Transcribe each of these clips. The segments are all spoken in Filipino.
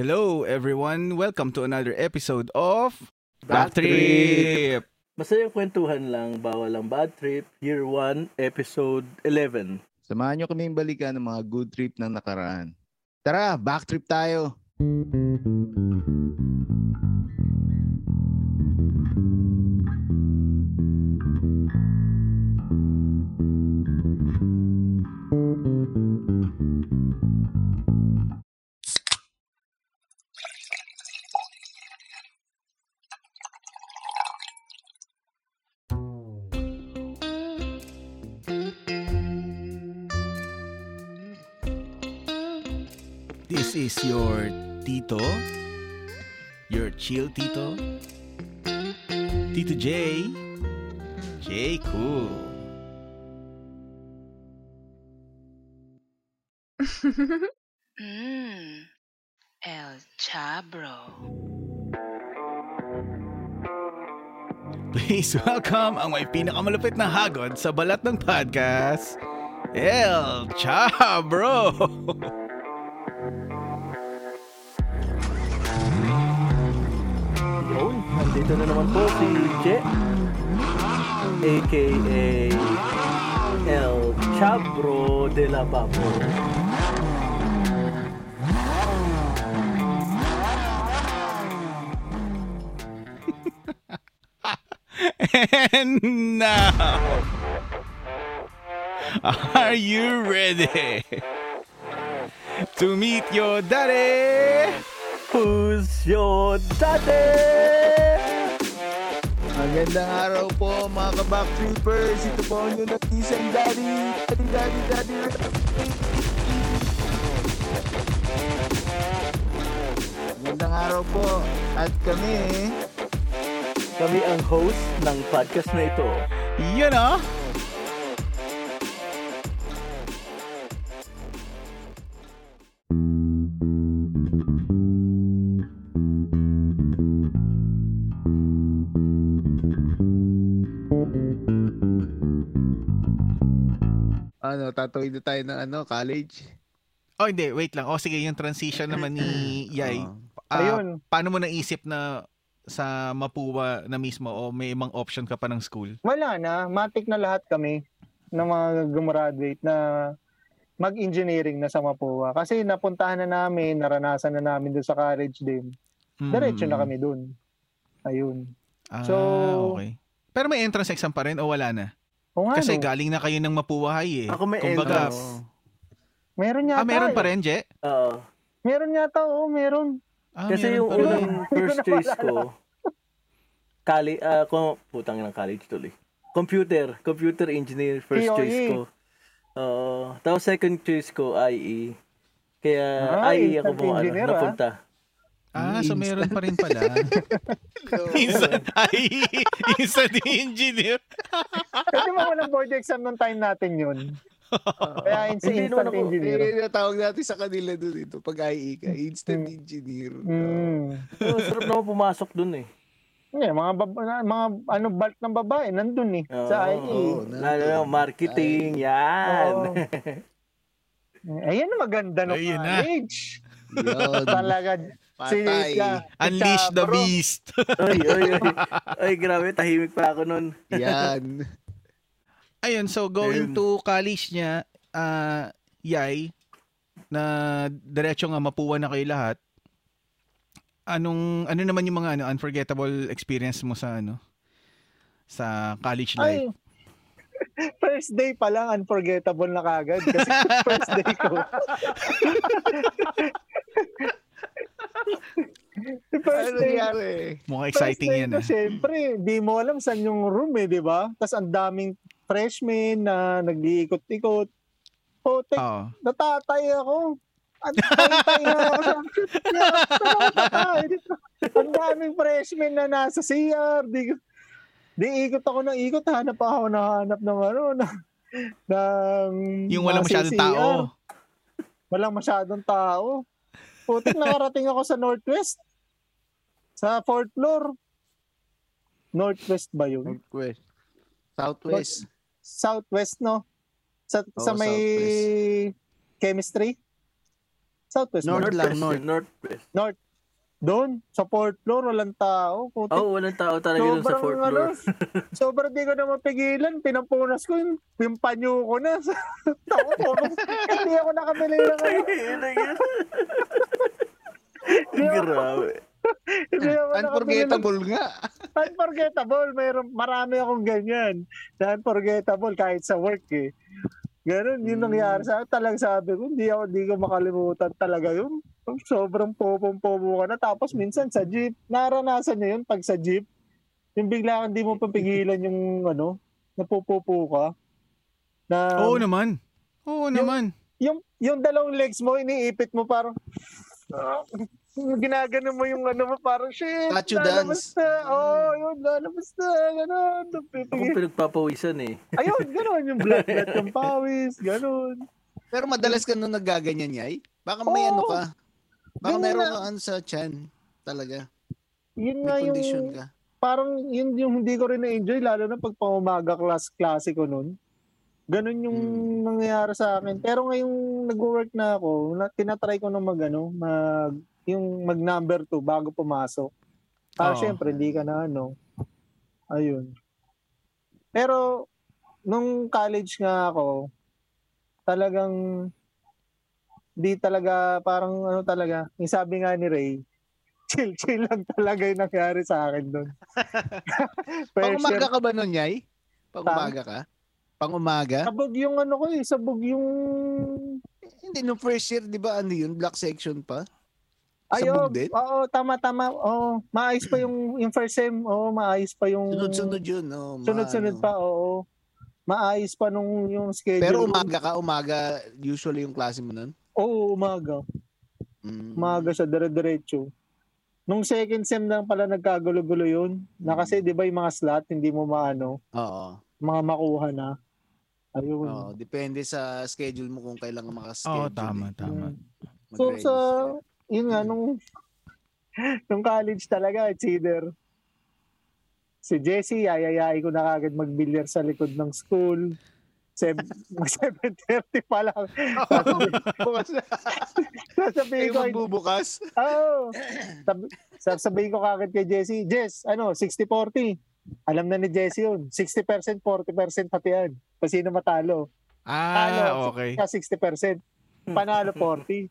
Hello everyone, welcome to another episode of Backtrip! Masayang kwentuhan lang, bawal ang bad trip, year 1, episode 11. Samahan nyo kaming balikan ng mga good trip ng nakaraan. Tara, backtrip tayo! This Tito, your chill Tito, Tito J, J Cool. Mmm, El Chabro. Please welcome ang may pinakamalupit na hagod sa balat ng podcast, El Chabro! Nandito na naman po si Je, aka El Chabro de la Babo. And now, are you ready to meet your daddy? Who's your daddy? Magandang araw po mga ka-backtrippers. Ito po ang inyong natisang daddy. Daddy, daddy, daddy. Magandang araw po. At kami, Kami ang host ng podcast na ito. You know? Ano, tatawid na tayo ng ano, college. Oh, hindi. Wait lang. Oh, sige. Yung transition naman ni Yay. Oo. Ah, Paano mo naisip na sa Mapua na mismo o may ibang option ka pa ng school? Wala na. Matik na lahat kami ng mga gumraduate na mag-engineering na sa Mapua. Kasi napuntahan na namin, naranasan na namin doon sa college din. Diretso na kami doon. Ayun. Ah, So- okay. Pero may entrance exam pa rin o wala na? O nga, Kasi no? galing na kayo ng Mapua High eh. Ako may Kumbaga, entrance. meron yata. Ah, meron pa rin, Je? Oo. Meron yata, oo, meron. Ah, Kasi meron yung pa rin. unang first choice ko, kali, ah, kung, putang ng college tuloy. Computer, computer engineer first POE. choice ko. Oo. tapos second choice ko, IE. Kaya Ah, IE ako instant mo ano, engineer, ah. napunta. Ah, so meron pa rin pala. instant ay instant engineer. Kasi mga walang board exam nung time natin yun. Kaya instant, Hindi instant naman engineer. Eh, tawag natin sa kanila doon ito. Pag IE ka, instant engineer. Mm. Pero sarap naman pumasok dun eh. Hindi, mga, baba, mga ano, bulk ng babae, nandun eh. sa IE. Oo. Lalo na marketing, yan. Oo. Ayan na maganda ng Ayun na. college. Yun. Talaga, Patay. ka. Unleash the Bro. beast. oy, oy, oy. Oy, grabe, tahimik pa ako nun. Yan. Ayun, so going Ayun. to college niya, ah, Yay, na diretso nga Mapua na kayo lahat. Anong ano naman yung mga ano unforgettable experience mo sa ano sa college life? Ay, first day pa lang, unforgettable na kagad. Kasi first day ko. first Ano day, nangyari? Mukhang first exciting day yan ko, ah. syempre, di mo alam saan yung room eh, di ba? Tapos ang daming freshmen na nag-iikot-ikot. Putik, Oo. natatay ako. Ang tay na ako sa. Ang daming freshmen na nasa CR. Di, di ikot ako ng ikot. Hanap ako na hanap ng ano. Na, ng Yung walang masyadong CCR. tao. Walang masyadong tao. Putik, nakarating ako sa Northwest. Sa fourth floor. Northwest ba yun? Northwest. Southwest. Southwest, no? Sa, sa Oo, may Southwest. chemistry? Southwest. North ba? lang, Northwest, north. Doon, sa fourth floor, walang tao. Puti. Oh, walang tao talaga dun sa fourth ano, floor. sobrang di ko na mapigilan. Pinampunas ko yung, yung panyo ko na. Tako ko. Hindi ako nakabili ng ano. Grabe. Hindi ako nakabili ng Unforgettable nga. Unforgettable. Mayroon, marami akong ganyan. Na unforgettable kahit sa work eh. Ganun, yun nangyari sa akin. Talagang sabi ko, hindi ako, hindi ko makalimutan talaga yun. Sobrang popong-popo ka na. Tapos minsan sa jeep, naranasan niyo yun pag sa jeep. Yung bigla kang di mo papigilan yung ano, napupupo ka. Na, Oo naman. Oo naman. yung, yung dalawang legs mo, iniipit mo parang, ginagano mo yung ano mo, parang shit, Statue dance. na. Oo, oh, yun, lalabas na, gano'n. Ako pinagpapawisan eh. Ayun, gano'n, yung blood, blood yung pawis, gano'n. Pero madalas ka nung nagaganyan, Yay? Baka may Oo. ano ka. Baka Ganun meron na. ka ano sa chan. Talaga. Yun nga yung, condition ka. parang yun yung hindi ko rin na-enjoy, lalo na pag pangumaga class, klase ko nun. Ganun yung Hmm. nangyayari sa akin. Pero ngayong nag-work na ako, na, tinatry ko na mag, ano, mag, yung mag number 2 bago pumasok. Para Oo. syempre, hindi ka na ano. Ayun. Pero, nung college nga ako, talagang, di talaga, parang ano talaga, yung sabi nga ni Ray, chill-chill lang talaga yung nangyari sa akin doon. Pang umaga ka ba nun, Yay? Pang Ha? umaga ka? Pang umaga? Sabog yung ano ko eh, sabog yung... Hindi, nung first year, di ba ano yun? Black section pa? Ayo, oo, tama-tama. Oo, maayos pa yung, yung first sem. Oo, maayos pa yung... Sunod-sunod yun. Oh, Sunod-sunod maano. pa, oo. Maayos pa nung yung schedule. Pero umaga ka, umaga, usually yung klase mo nun? Oo, umaga. Mm. Umaga siya, dire-diretso. Nung second sem lang pala nagkagulo-gulo yun. Na kasi, di ba yung mga slot, hindi mo maano, Oo. mga makuha na. Ayun. Oo, depende sa schedule mo kung kailan ka Oo, makaschedule. tama, eh. tama. Mm. So, Mag-register. sa, yun nga, nung, nung college talaga, it's either si Jessie, ayayain ko na kagad magbilyar sa likod ng school. Seven, 7.30 pa lang. Sasabihin ko, magbubukas? Oo. Sab- sasabihin ko kagad kay Jessie, Jess, ano, 60-40. Alam na ni Jessie yun. 60%, 40% hatian. Kasi sino matalo. Ah, okay. Ka 60%. Panalo 40.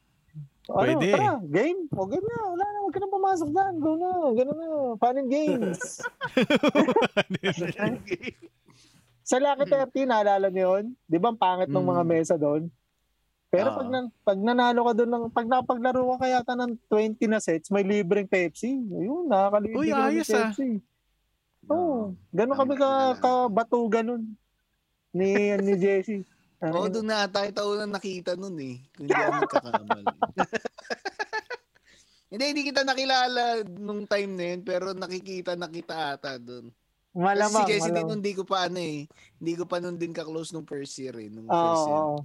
Ano, Pwede. tara, game. O game na. Wala na. Huwag ka na pumasok dyan. Go na. Ganun na. Fun and games. Sa Lucky 30, naalala niyo yun? Di ba ang pangit ng mga Mm. mesa doon? Pero Oo. pag, na, pag nanalo ka doon, ng, pag napaglaro ka kaya ta ng 20 na sets, may libreng Pepsi. Ayun, nakakalibre Uy, na ayos ah. Pepsi. Oo. Oh, ganun kami ka, kabatugan nun. Ni, ni Jessie. Oo, doon na tayo taon na nakita nun eh. Kung hindi ako nagkakamali. hindi, hindi kita nakilala nung time na yun, pero nakikita na kita ata doon. Kasi Malamang, si Jessie din hindi ko pa ano eh. Hindi ko pa nun din ka-close nung first year eh. Nung first year. oo.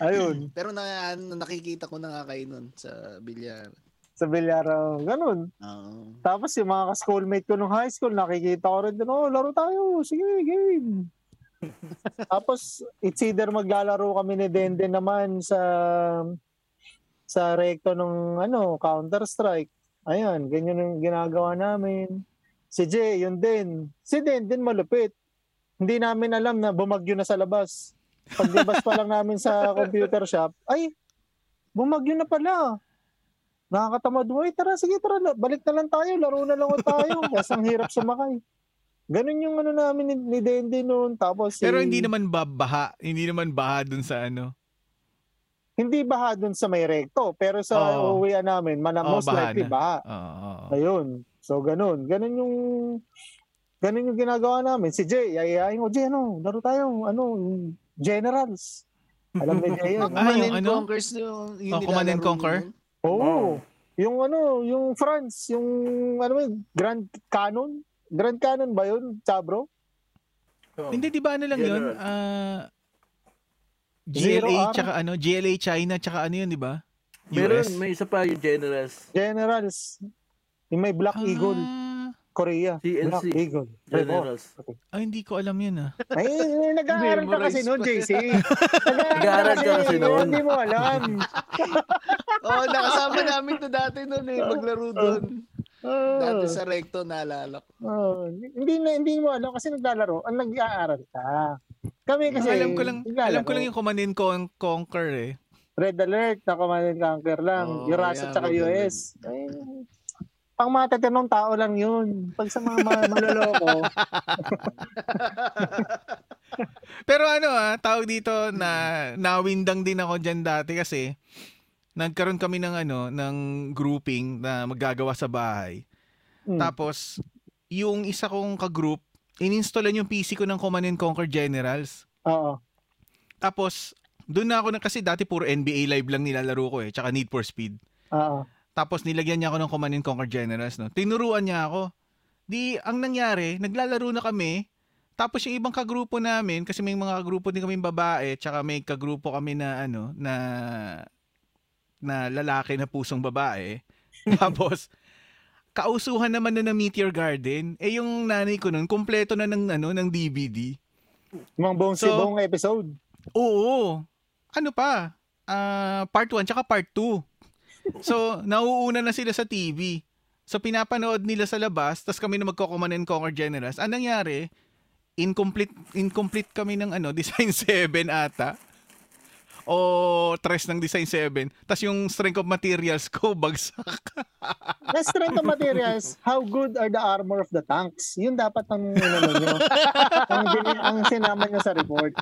Ayun, Pero na, ano, nakikita ko na nga kayo nun sa bilyar. sa Villaro. Ganun. Oo. Tapos yung mga ka-schoolmate ko nung high school, nakikita ko rin, oh, laro tayo. Sige, game. Tapos, it's either maglalaro kami ni Denden naman sa sa recto ng ano, Counter-Strike. Ayan, ganyan yung ginagawa namin. Si Jay, yun din. Si Denden malupit. Hindi namin alam na bumagyo na sa labas. Paglabas pa lang namin sa computer shop, ay, bumagyo na pala. Nakakatamad mo, "Uy, tara, sige, tara, balik na lang tayo, laro na lang tayo. Kasi ang hirap sumakay. Ganun yung ano namin ni, ni Dende noon. Tapos si, Pero hindi naman ba baha? Hindi naman baha dun sa ano? hindi baha dun sa may recto. Pero sa Oo. uuwian namin, man, Oo, most baha likely na. baha. Oo. oo. Ayun. So, ganun. Ganun yung ganun yung ginagawa namin. Si Jay, ayayain ko, Jay, ano, laro tayo, ano, generals. Alam ni Jay yun. Ah, Command yung and ano? Conquers yung, yung Oh, Command and Conquer? Oo. Yung ano, yung France, yung ano yun, Grand Cannon? Grand Cannon ba yun, Chabro? Hindi, di ba ano lang yun? General. Ah, Zero GLA tsaka ano? GLA China tsaka ano yun, di ba? Meron, may isa pa yung generals. Generals. Yung may Black Eagle. Ah, Korea. CNC. Black Eagle. Generals. Ay, hindi ko alam yun ah. Ay, nag-aaral ka kasi noon. JC. Nag-aaral ka kasi noon. Hindi mo alam. Oo, oh, nakasama namin to dati noon eh, maglaro doon. Oh, Dati sa recto, naalala ko. oh, hindi na hindi mo alam kasi naglalaro, ang nag-aaral ka. Kami kasi alam ko lang, naglalaro. alam ko lang yung Command and Con- Conquer eh. Red Alert, na Command and Conquer lang. Oh, Eurasa yeah, tsaka Red US. Ay, pang matatanong tao lang yun. Pag sa mga ma- maloloko, Pero ano ah, tawag dito na nawindang din ako diyan dati kasi nagkaroon kami ng ano, ng grouping na maggagawa sa bahay. hmm, Tapos yung isa kong ka-group, ininstallan yung PC ko ng Command and Conquer Generals. oo. Tapos doon na ako na kasi dati puro NBA live lang nilalaro ko eh, tsaka Need for Speed. Oo. Tapos nilagyan niya ako ng Command and Conquer Generals, no. Tinuruan niya ako. Di ang nangyari, naglalaro na kami. Tapos yung ibang kagrupo namin, kasi may mga kagrupo din kami babae, tsaka may kagrupo kami na ano, na na lalaki na pusong babae. Tapos kausuhan naman na ng Meteor Garden. Eh yung nanay ko nun, kumpleto na ng ano, ng DVD. Mga buong So- buong episode. Oo. Ano pa? Ah, part 1 tsaka part 2. So, nauuna na sila sa TV. So, pinapanood nila sa labas, tapos kami na magko-command and conquer generals. Anong nangyari? Incomplete, incomplete kami ng ano, Design 7 ata. O tres ng Design 7. Tapos yung strength of materials ko, bagsak. The strength of materials, how good are the armor of the tanks? Yun dapat ang inano nyo. ang, bin- ang sinama nyo sa report.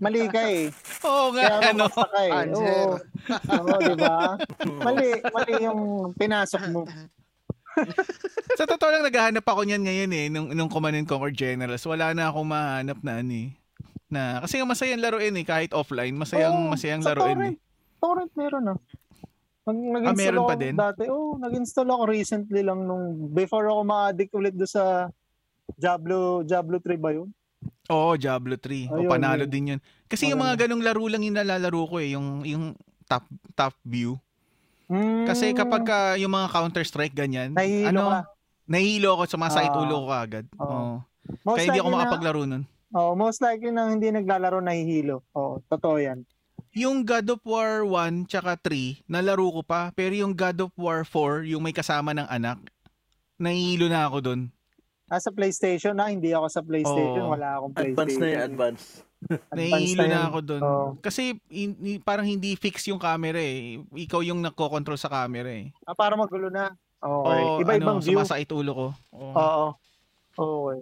Mali ka eh. Oo nga, Kaya ano. ka eh. Oo. Oo, di ba? Mali, mali yung pinasok mo. Sa totoo lang, naghahanap ako niyan ngayon eh, nung, nung Command and Conquer Generals. Wala na akong mahanap na ano eh. Na, kasi nga masayang laruin eh, kahit offline. Masayang, Oo, masayang sa laruin eh. Torrent meron ah. Nag-install Ah, meron pa din? Dati, oh, nag-install ako recently lang nung before ako ma-addict ulit do sa Diablo Diablo 3 ba yun? Oo, Diablo 3. O Ayun, panalo yun. din yun. Kasi yung mga ganong laro lang yung nalalaro ko eh, yung, yung top, top view. Mm, Kasi kapag ka yung mga Counter-Strike ganyan, Nahihilo ano, ka. nahihilo ako, sumasakit Ah. ulo ko agad. Oo. Oo. most Kaya hindi ako makapaglaro nun. Oh, most likely na hindi naglalaro nahihilo. Oh, totoo 'yan. Yung God of War 1 tsaka 3, nalaro ko pa. Pero yung God of War 4, yung may kasama ng anak, nahihilo na ako dun. Ah, sa PlayStation na, hindi ako sa PlayStation, Oo. wala akong Advance PlayStation. na yan, advance. Nahihilo na ako dun. Oo. Kasi in- i- parang hindi fix yung camera eh. Ikaw yung nagko-control sa camera eh. Ah, para magulo na. Okay. Oo, Iba-ibang ano, view. sumasakit ulo ko. Oo. Oo. Okay.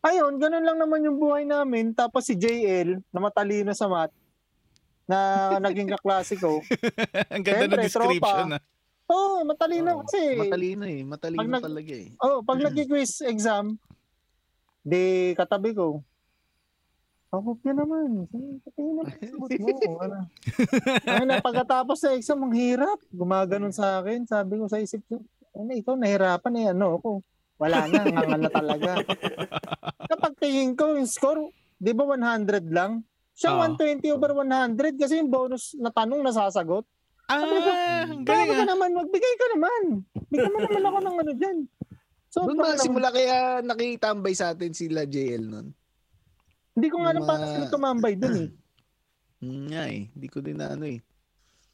Ayun, ganun lang naman yung buhay namin. Tapos si JL, na matalino sa math, na naging kaklase ko. Ang ganda ng Siyempre, description tropa. ah. Oo, oh, matalino Oo, kasi. Matalino eh. Matalino Pag nag- talaga eh. Oh, pag nag-quiz exam, di katabi ko. Ako ka naman. Patingin naman sa sagot mo. Ano? Ay, na, pagkatapos sa exam, ang hirap. Gumaganon sa akin. Sabi ko sa isip ko, ano, ikaw nahirapan eh. Ano ako? Wala na. Nga na talaga. Kapag tingin ko, yung score, di ba 100 lang? Siya Oo. 120 over 100 kasi yung bonus na tanong nasasagot. Ah, ang galing ka ah. naman, magbigay ka naman. Bigyan mo naman ako ng ano dyan. So, Doon ba simula kaya nakitambay sa atin sila JL nun? Hindi ko nga alam paano sila tumambay dun eh. Nga eh. Hindi ko din na ano eh.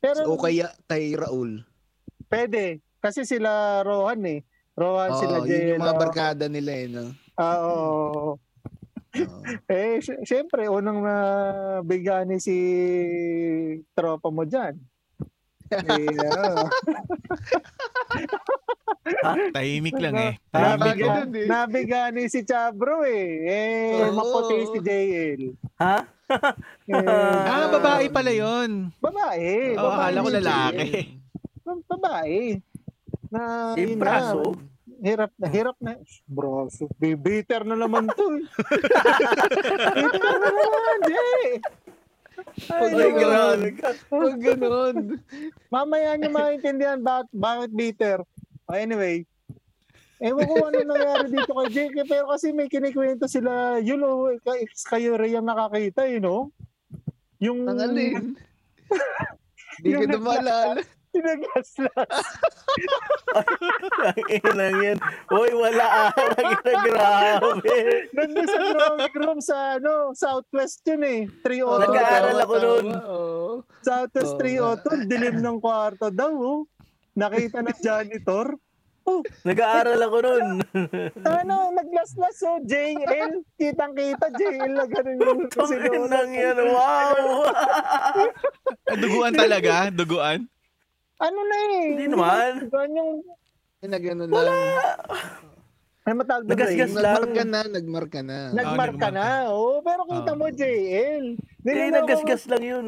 Pero O kaya kay Raul. pwede. Kasi sila Rohan eh. Rohan sila Oo, yun yung mga barkada nila eh. No? Ah, oo. Oo. eh, sy- syempre, unang uh, bigani si tropa mo dyan. eh, oo. Tahimik lang eh. Tahimik ka lang. eh. nabigani si Chabro eh. Eh, Oo. maputi si JL. Ha? Eh, Ah, babae pala yun. Babae. Oh, babae akala ko lalaki. JL. Babae. Na, Yung yun na. braso. Hirap na, hirap na. Bro, so, bitter na naman to. eh. bitter na naman, Jay. Ay, grabe ka. Pag ganun. Mamaya nyo maintindihan bakit, bakit bitter. Oh, anyway, ewan ko ano nangyari dito kay JK, pero kasi may kinikwento sila, o, kay- kayo rin yung nakakita, you know? Yung, Ang alin. Hindi ko na maalala. Pinagaslas. Ang inang yan. Uy, wala ah. Ang grabe. Nandun sa drawing room sa ano, Southwest yun eh. 302. Nag-aaral ako nun. Oo. Southwest Oo. 302. Dilim ng kwarto daw. Oh. Nakita ng janitor. Nag-aaral ako nun. Ano, naglaslas oh. JL. Kitang-kita. JL na ganun yung Ang sinulat. inang yan. Wow. Duguan talaga? Duguan? Ano na eh. Hindi naman. Na gano'n lang. Ay, matawag doon, Nagasgas lang. Nagmark ka na, nagmark ka na. Nagmark ka na. Oo, pero kita Oo. mo, JL. Eh, nagasgas lang yun.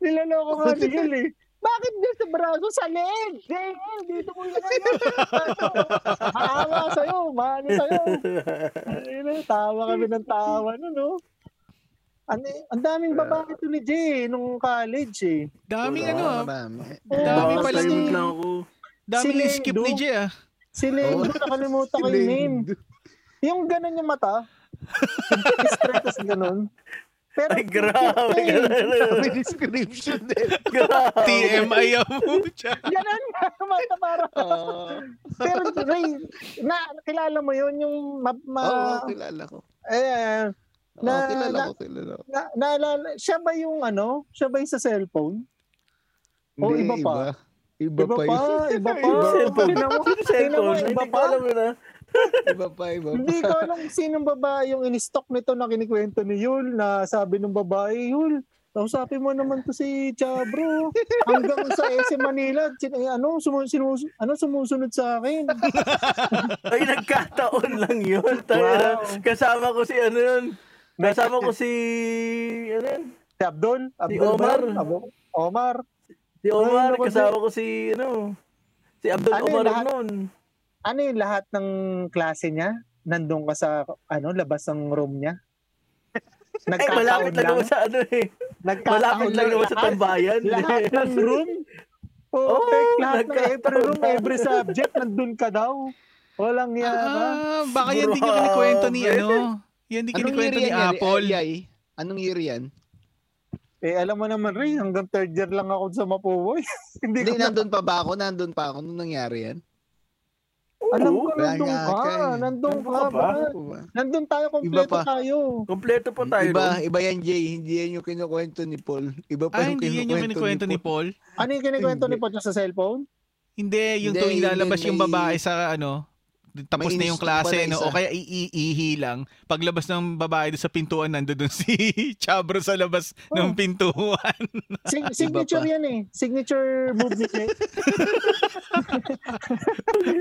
niloloko nga ni Yul eh. Bakit dito sa braso? Sa leeg! JL, dito mo yan. Maawa sa'yo, mano sa'yo. Tawa kami ng tawa nun, no? Ano, ang daming babae to ni Jay nung college eh. Daming ano ah. Dami pala ni-. Daming Si skip ni Jay ah. Si Lendo, nakalimutan ko yung name. Yung ganun yung mata. Straight as ganun. Pero, Ay, grabe. May description din. Grabe. TMI ang mucha. Ganun nga, mata para. Oo, Pero Ray, na, kilala mo yun, yung ma, ma, Oo, kilala ko. eh, Na- kilala na- ko, kilala ko. na, naalala, siya ba yung ano? Siya ba yung sa cellphone? O, Hindi, iba pa? Iba, Iba pa, pa, yun. iba pa. Mo, Sino tingnan mo, cellphone? iba pa. alam ah. Iba pa, iba pa. Hindi ko alam sinong babae yung in-stock nito na kinikwento ni Yul na sabi ng babae, Yul, kausapin mo naman to si Chabro. Hanggang sa SM Manila, sin- eh, ano, sumu- sinumus- ano, sumusunod sa akin. Ay, nagkataon lang yun. Tayo, Wow. Kasama ko si ano yun. Kasama ko si... Ano? Si Abdul, Si Abdul Omar. ba? Abo- Omar. Si Omar. Ay, naku, Kasama ko si ano... Si Abdul Ano Omar lahat? nun. Ano yung lahat ng klase niya? Nandun ka sa, ano, labas ng room niya? Eh, Nagkataon malapit lang lang. naman sa ano eh. Nagkataon Malapit lang naman sa tambayan. Lahat ng room? Oh, Oo, lahat ng every room, every subject, nandun ka daw. Walang yan, ba? Ah, baka yan din yung kinikwento ni ano. Yan year kinikwento ni? Apple. Ay, ay. Anong year yan? Eh, alam mo naman rin, hanggang third year lang ako sa Mapuboy. Hindi Hindi, nandun pa ba ako? Nandun pa ako nung nangyari yan? alam ko nandun ka. ka eh. Nandun ka ka ba? ba? Nandun tayo, Iba kompleto pa. tayo. Kompleto pa tayo Iba, iba yan, Jay. Hindi yan yung kinukwento ni Paul. Iba pa Ah, yung hindi yan yung kinikwento ni Paul. Ano yung kinikwento ni. Pocho sa cellphone? Hindi, yung Hindi, tuwing lalabas yun, yung babae sa ano, tapos may na yung klase, no? O kaya iihi lang. Paglabas ng babae doon sa pintuan, nando doon si Chabro sa labas ng Oh. pintuan. Sig- signature yan eh. Signature move ni.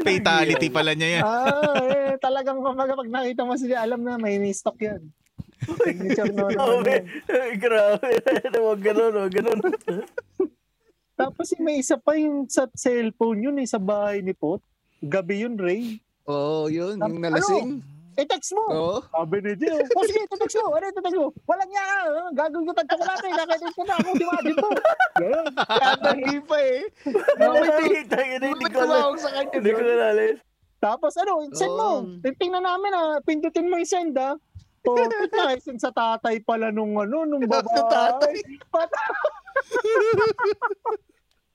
Fatality pala niya yan. ah, eh, talagang kumaga pag nakita mo siya, alam na may stock yan. Signature no Grabe. Grabe. Huwag ganun, huwag ganun. Tapos may isa pa yung sa cellphone yun eh, sa bahay ni Pot. Gabi yun, Ray. Oo, yun. Yung Ano? nalasing. Eh, text mo. Oo. Sabi ni Jill. O sige, text mo. Ano ito text mo? Walang niya ka. Gagawin ko tagto ko natin. Nakaitin ko na. Ako dimagin mo. Ganun. Tatagi pa eh. Hindi ko tumawag sa kanya Hindi ko nalalis. Tapos ano, send mo. Tingnan namin ah. Pindutin mo yung send ah. O, na, send sa tatay pala nung ano, nung babae. Sa tatay?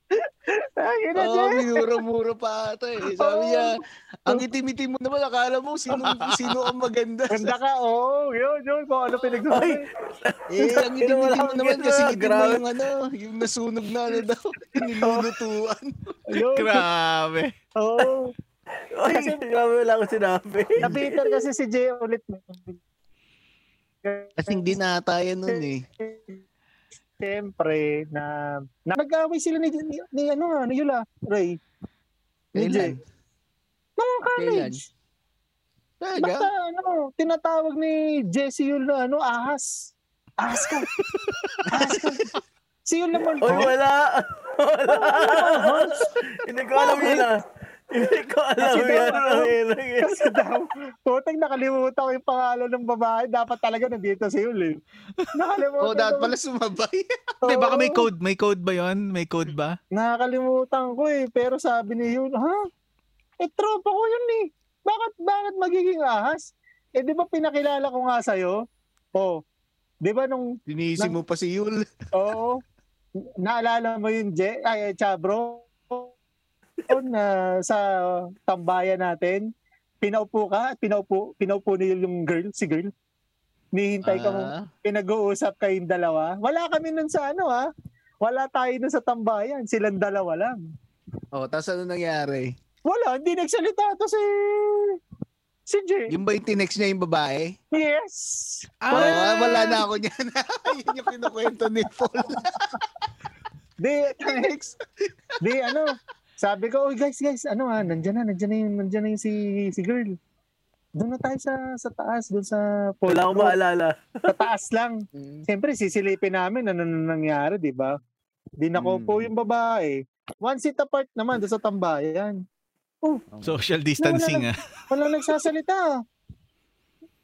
Pata- Ay, ina, Oo, Jill. minura-mura pa ata eh. Sabi niya, ang itim-itim mo naman, akala mo sino, sino ang maganda. Ganda ka, oo. yun, yun. Kung ano pinagsasabi. Eh, ang itim-itim mo naman kasi itim mo grabe. yung ano, yung nasunog na ano daw, nilulutuan. Grabe. Oo. Ay, grabe wala akong sinabi. Nabitter kasi si Jay ulit. Kasing dinatayan nun eh. Siyempre, na, na nag-away sila ni, ni, ni ano ni Yula, Ray. Ni Jay. Kailan? Nung college. Talaga? Basta ano, tinatawag ni Jesse Yul na ano, ahas. Ahas ka. ahas ka. Si Yul naman, Oy, "Huh? wala. Wala. Hindi ko alam yun ah. Hindi ko alam Kasi yan. daw, yan. Kasi daw, putang nakalimutan ko yung pangalan ng babae. Dapat talaga nandito si Yul eh. Nakalimutan Oo, dapat pala sumabay. Hindi, baka may code. May code ba yon? May code ba? Nakakalimutan ko eh. Pero sabi ni Yul, ha? Eh, tropa ko yun eh. Bakit, bakit magiging ahas? Eh, di ba pinakilala ko nga sa'yo? Oh, di ba nung, Dinisi mo pa si Yul. oo, naalala mo yung Je, ay, Chabro, na sa tambayan natin, pinaupo ka at pinaupo, pinaupo niyo yung girl, si girl. Nihintay ka mo, Ah, pinag-uusap kayong dalawa. Wala kami nun sa ano ha. Wala tayo nun sa tambayan. Silang dalawa lang. oh, tapos ano nangyari? Wala, hindi nagsalita to si si Jay. Yung ba yung tinext niya yung babae? Yes. Ah, Ah, wala na ako niyan. Yun yung kinukwento ni Paul. Di, Tinext. di ano, sabi ko, "Uy, guys, guys, ano ah, nandiyan na, nandiyan na yung, nandiyan na yung si, si girl. Doon na tayo sa, sa taas, doon sa pole Wala akong maalala. Sa taas lang. Mm. Siyempre, sisilipin namin ano na nangyari, di ba? Di nakupo Hmm. yung babae. One seat apart naman doon sa tambayan. Social distancing ah. Wala nagsasalita.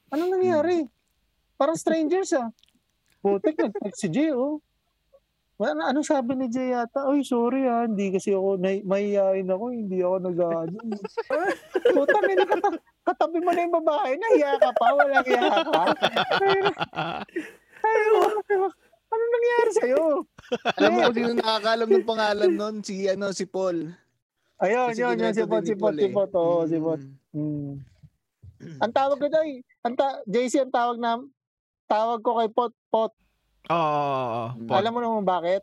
Anong nangyari? Parang strangers ah. Putik, nag-text si Jay, oh. Wala, ano sabi ni Jay yata? Ay, sorry ah, hindi kasi ako, may, mahihayin ako, hindi ako nag ano. Puta, may nakata, katabi mo na yung babae, nahiya ka pa, walang hiya ka. Ay, ay, ano nangyari sa'yo? Alam mo kung sino nakakalam ng pangalan nun? Si, ano, si Paul. Ayun, yun, yun, si Pot, si Pot, Paul si eh. Pot, oo, si Pot. Mm. Ang tawag ko doy, ang ta- JC ang tawag na tawag ko kay Pot Pot. Oo, oo, oo. Pot. Alam mo naman bakit?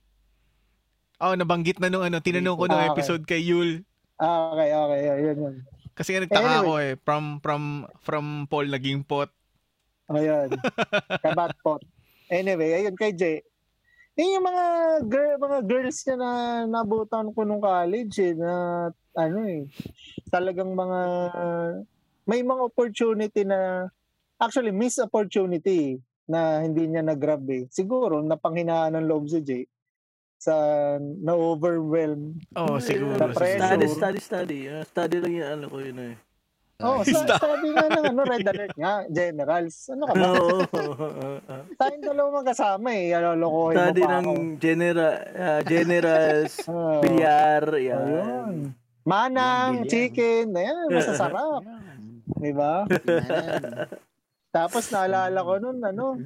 Oh, nabanggit na nung ano, tinanong ko nung Ah, okay. episode kay Yul. Ah, okay, okay, yun, yun. Kasi nga nagtaka Anyway. ako eh. From, from, from Paul naging pot. Ayun. Kabat Pot. Anyway, ayun kay Jay. Yun yung mga girl, mga girls niya na nabutan ko nung college eh, na ano eh, talagang mga may mga opportunity na actually miss opportunity na hindi niya nag-grab eh. Siguro napanghinaan ng loob si Jay sa na-overwhelm. Oo, oh, siguro. The pressure. Study, study, study. Ah, study lang yung ano ko yun eh. Oh, sa, sabi nga ng ano, red alert nga, generals. Ano ka ba? Oo. Tayong dalawa magkasama eh. Alolokohin mo study pa ng ako. general, ah, generals, bilyar, yan. Ayun. Manang, chicken, ayan, masasarap. Di ba? Tapos naalala ko nun, ano,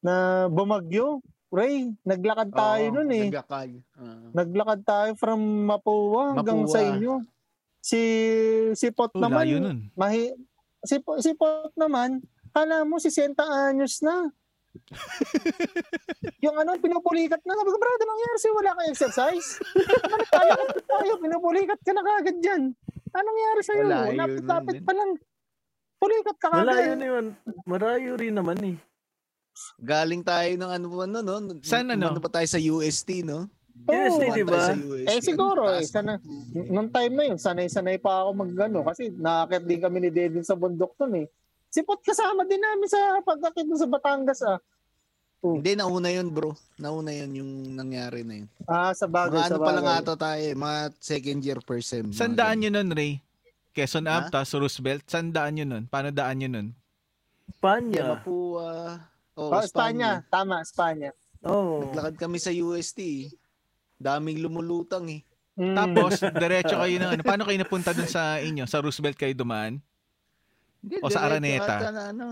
na bumagyo. Ray, naglakad tayo nun eh. Nagakal. Ah. Naglakad tayo from Mapua hanggang Mapua. sa inyo. Si si Pot Oh, naman, layo nun. mahi, si, si Pot naman, kala mo si 60 anyos na. yung ano, pinupulikat na. Sabi ko, brother, nangyari sa'yo? Wala kang exercise? Ko tayo, pinupulikat ka na kagad dyan. Anong nangyari sa'yo? Lapit-lapit pa lang. Pulikat ka Malayo kagad. na yun. Marayo rin naman eh. Galing tayo ng ano ano no? Saan ano? Umano pa tayo sa UST no? Yes, Oo. eh, di ba? UST. Eh siguro eh, sana, nung time na yun, sanay-sanay pa ako magano kasi nakakit din kami ni Devin sa bundok nun eh. Si Pot kasama din namin sa pagkakit sa Batangas ah. Hindi, nauna yun bro. Nauna yun yung nangyari na yun. Ah, sa bagay, Mga sa ano pa lang bagay. ata tayo eh, mga second year first sem. mga Saan daan ganun. nyo nun, Ray? Quezon Ha? Ave, tas Roosevelt. Saan daan nyo nun? Paano daan nyo nun? Yeah, Panya. Mapua. Oh, Oh, Espanya. Espanya. Tama, Espanya. Oo. Naglakad kami sa UST. eh. Daming lumulutang eh. Mm. Tapos, diretso kayo ng ano. Paano kayo napunta dun sa inyo? Sa Roosevelt kayo dumaan? Hindi, O sa Araneta? na ano.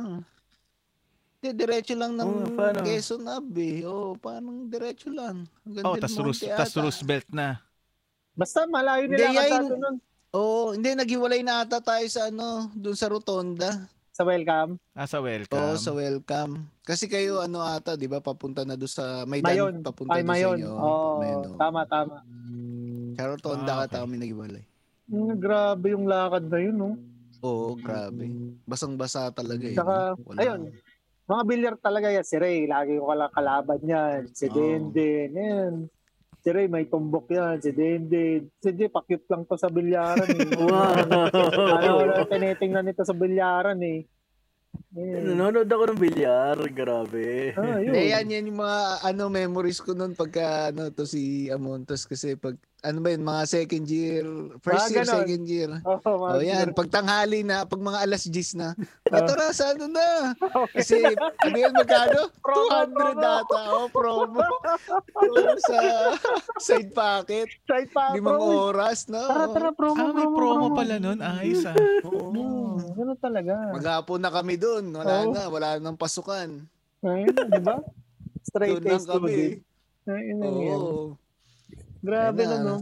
Hindi, diretso lang ng Oo, paano? Quezon Ave. Oh, parang diretso lang. Hanggang Oh, tas, Roos- Monte tas. Roosevelt na. Basta malayo nila yan- kasi nun Oo, hindi, naghiwalay na ata tayo sa ano, dun sa Rotonda. sa welcome. Ah, sa welcome. Oo, sa welcome. Kasi kayo ano ata, 'di ba, papunta na doon sa may Mayon. papunta Ay, doon mayon. sa inyo. Oo, Mayon, oo. tama, tama. Sa Rotonda Ah, ka okay. kami naghiwalay. Mm, grabe yung lakad na yun, no? Oo, grabe. Basang-basa talaga eh. Tsaka, no? Wala. ayun, mga bilyar talaga yan. Si Ray, lagi ko kala kalaban yan. Si Oo. Denden, yan. Si Ray, may tumbok yan. Si Denden. Si Jay, pakit lang to sa bilyaran eh. Wow. Ano, wala tinitingnan nito sa bilyaran eh. Yan. Nanonood ako ng bilyar. Grabe. Ah, yun. Eh, yan, yan yung mga ano memories ko noon pagka ano to si Amontos kasi pag ano ba yun, mga second year, first Ah, year, ganon. second year. Mga Oh, yan, pag tanghali na, pag mga alas 10 na, Ah. Atara, sa ano na? Kasi, ano yun, magkano? Promo, 200 promo. data. Oh, promo. Oh, sa side pocket. Side pa, Limang oras, no? Tara, tara, promo, Ah, may promo pala nun. Ayos ah. Oo. Hmm, ganun talaga. Maghapon na kami doon. Wala Oo. na, wala nang pasukan. Ayun, di ba? Straight Doon lang face kami. student. Ay, ina yan. Oo. Grabe na, no?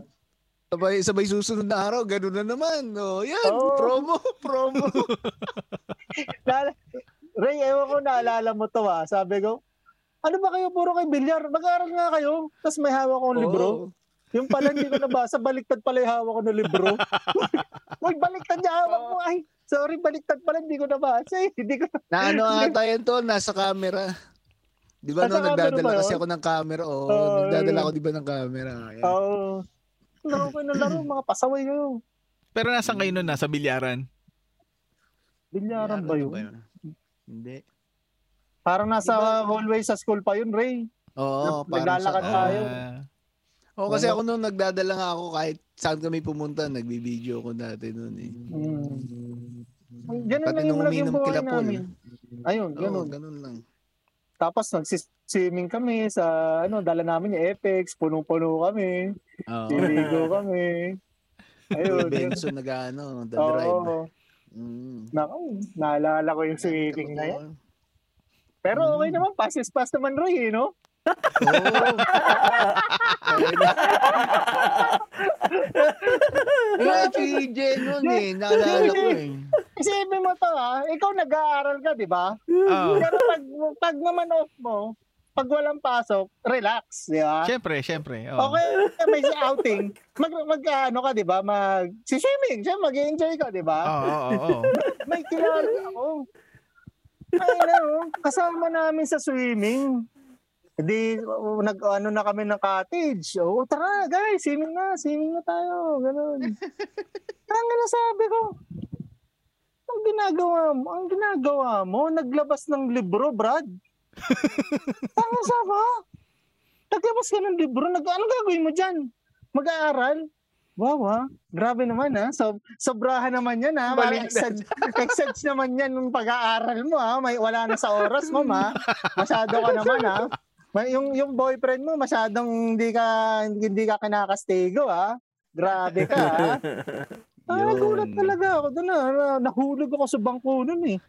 Sabay, sabay susunod na araw, ganun na naman. Oh, yan, Oo. promo, promo. Ray, ewan ko naalala mo to ah. Sabi ko, ano ba kayo puro kay bilyar? Mag-aaral nga kayo. Tapos may hawak akong libro. Yung pala hindi ko nabasa, baliktad pala yung hawak ko ng libro. Uy, baliktad yung hawak mo. Ay, sorry, baliktad pala, hindi ko nabasa. eh. Hindi ko Na ano ata yan to, nasa camera. Di ba no, ba nagdadala yun? kasi ako ng camera. Oo, Oo, nagdadala yun. ako di ba ng camera. Oo. laro ko na laro, mga pasaway kayo. Pero nasan kayo nun? Nasa bilyaran? Bilyaran ba yun? Hindi. Parang nasa Iba- hallway sa school pa yun, Ray. Oo, Nag- parang naglalakad sa- tayo. Ah, Oo, kasi ako noon nagdadala nga ako kahit saan kami pumunta, nagbibideo ko dati noon eh. Mm. Ganun Pati lang yung nung uminom buhay kila Paul. namin. Ayun, Oo, ganun. ganun lang. Tapos nagsis-swimming kami sa ano, dala namin yung Apex, punong-puno kami, Oo. siligo kami. Ayun. Benson nag-ano, the drive. Oo. Mm. Naku, naalala ko yung swimming na yan. Pero Mm. okay naman, pass is pass naman Ray, eh, no? Oo. Wala si Jen nun eh, naalala ko eh. Isipin mo to ha, ikaw nag-aaral ka, di ba? Pero pag, pag naman off mo, pag walang pasok, relax, di ba? Siyempre, siyempre. oo. Okay, may outing, mag, mag ano ka, di ba? Mag, si swimming, siya mag-enjoy ka, di ba? Oo, oo, oo. May kilala ako. Ay, no, kasama namin sa swimming. Di, uh, nag, ano na kami ng cottage. O, tara, guys, swimming na, swimming na tayo. Ganun. Ang sabi ko, ang ginagawa mo, ang ginagawa mo, naglabas ng libro, Brad. Ang sabi ko, naglabas ka ng libro, nag, ano gagawin mo dyan? Mag-aaral? Wow, ha? Grabe naman, ha? So, sobrahan naman yan, ha? Parang Baliktad. exag- exage naman yan ng pag-aaral mo, ha? May, wala na sa oras mo, ha? Masyado ka naman, ha? May, yung, yung boyfriend mo, masyadong hindi ka, hindi ka kinakastigo, ha? Grabe ka, ha? Ah, nagulat talaga ako doon. ah. Na, nahulog ako sa bangko nun eh.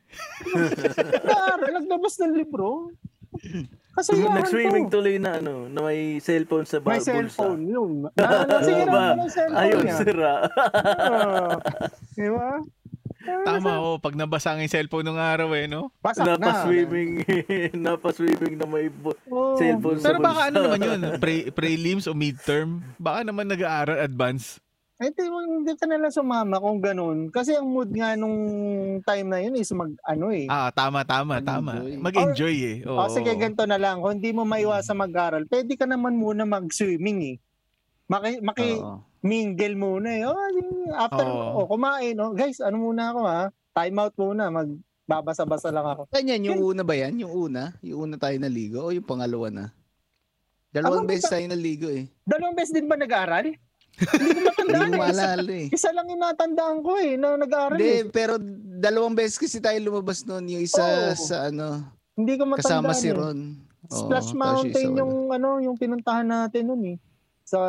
Nag-aaral, naglabas ng libro. Kasi Nag-swimming to. tuloy na ano, na may cellphone sa ba- May bulsa. cellphone yun. Na, nasira Oo ba? Ayun, sira. Ah, Di Tama, oh. Pag nabasa ang cellphone nung araw eh, no? Basak na. Napa-swimming, napa-swimming na may bu- Oo. cellphone sa Pero baka bulsa. ano naman yun? Pre- prelims o midterm? Baka naman nag-aaral advance? Eh, di, hindi ka nalang sumama kung ganun. Kasi ang mood nga nung time na yun is mag, ano eh. Ah, tama, tama, tama. Mag-enjoy. Mag-enjoy eh. Oo. o sige, ganito na lang. Kung hindi mo maiwasan mag-aral, pwede ka naman muna mag-swimming eh. Maki, maki Oo. Mingle muna eh. Oh, after, Oo. oh, kumain. Oh. Guys, ano muna ako ha? Time out muna. Magbabasa-basa lang ako. Ganyan, yung una ba yan? Yung una? Yung una tayo naligo o yung pangalawa na? Dalawang Ako, beses tayo naligo eh. Dalawang beses din ba nag-aral? hindi ko matandaan eh. Isa, eh. isa lang yung natandaan ko eh, na nag-aaral Hindi, eh. pero dalawang beses kasi tayo lumabas noon. Yung isa Oo. sa ano, Hindi ko matandaan kasama si eh. Ron. Splash tapos Mountain yung ano, yung pinuntahan natin nun eh. Sa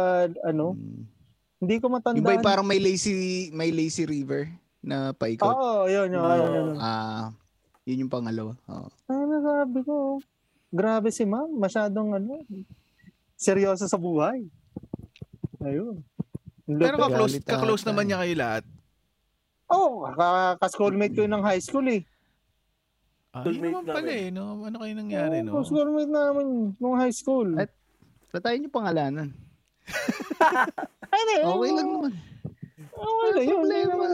ano, Mm. Hindi ko matandaan. Yung ba parang may lazy, may lazy river na paikot? Oo, yun, yun, yun, yun. Ah, yun yung pangalawa. Oo. Ano sabi ko? Grabe si ma'am, masyadong ano, seryoso sa buhay. Ayun. Pero Lupit. ka-close, ka-close naman eh. niya kayo lahat. Oo, oh, ka-schoolmate ko ng high school eh. Ah, yun naman pala eh, no? Ano kayo nangyari, Oo, no? Ka-schoolmate namin nung high school. At- Patayin yung pangalanan. Ano, Okay lang naman. Okay lang yun. Hindi Problema. naman,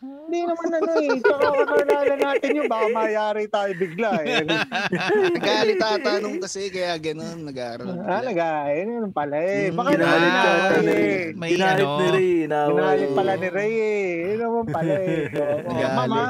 hindi naman ano eh. Tsaka kakilala natin yun, baka mayari tayo bigla eh. Nagalit ata nung kasi kaya ganun, nag-aaral. ah, nag-aayos. Yun pala eh. Mm, Baka ginalit na eh. eh. May Ginalit ano, ni Ray. Ginalit pala ni Ray eh. Yun naman pala eh. Nagalit. Mama,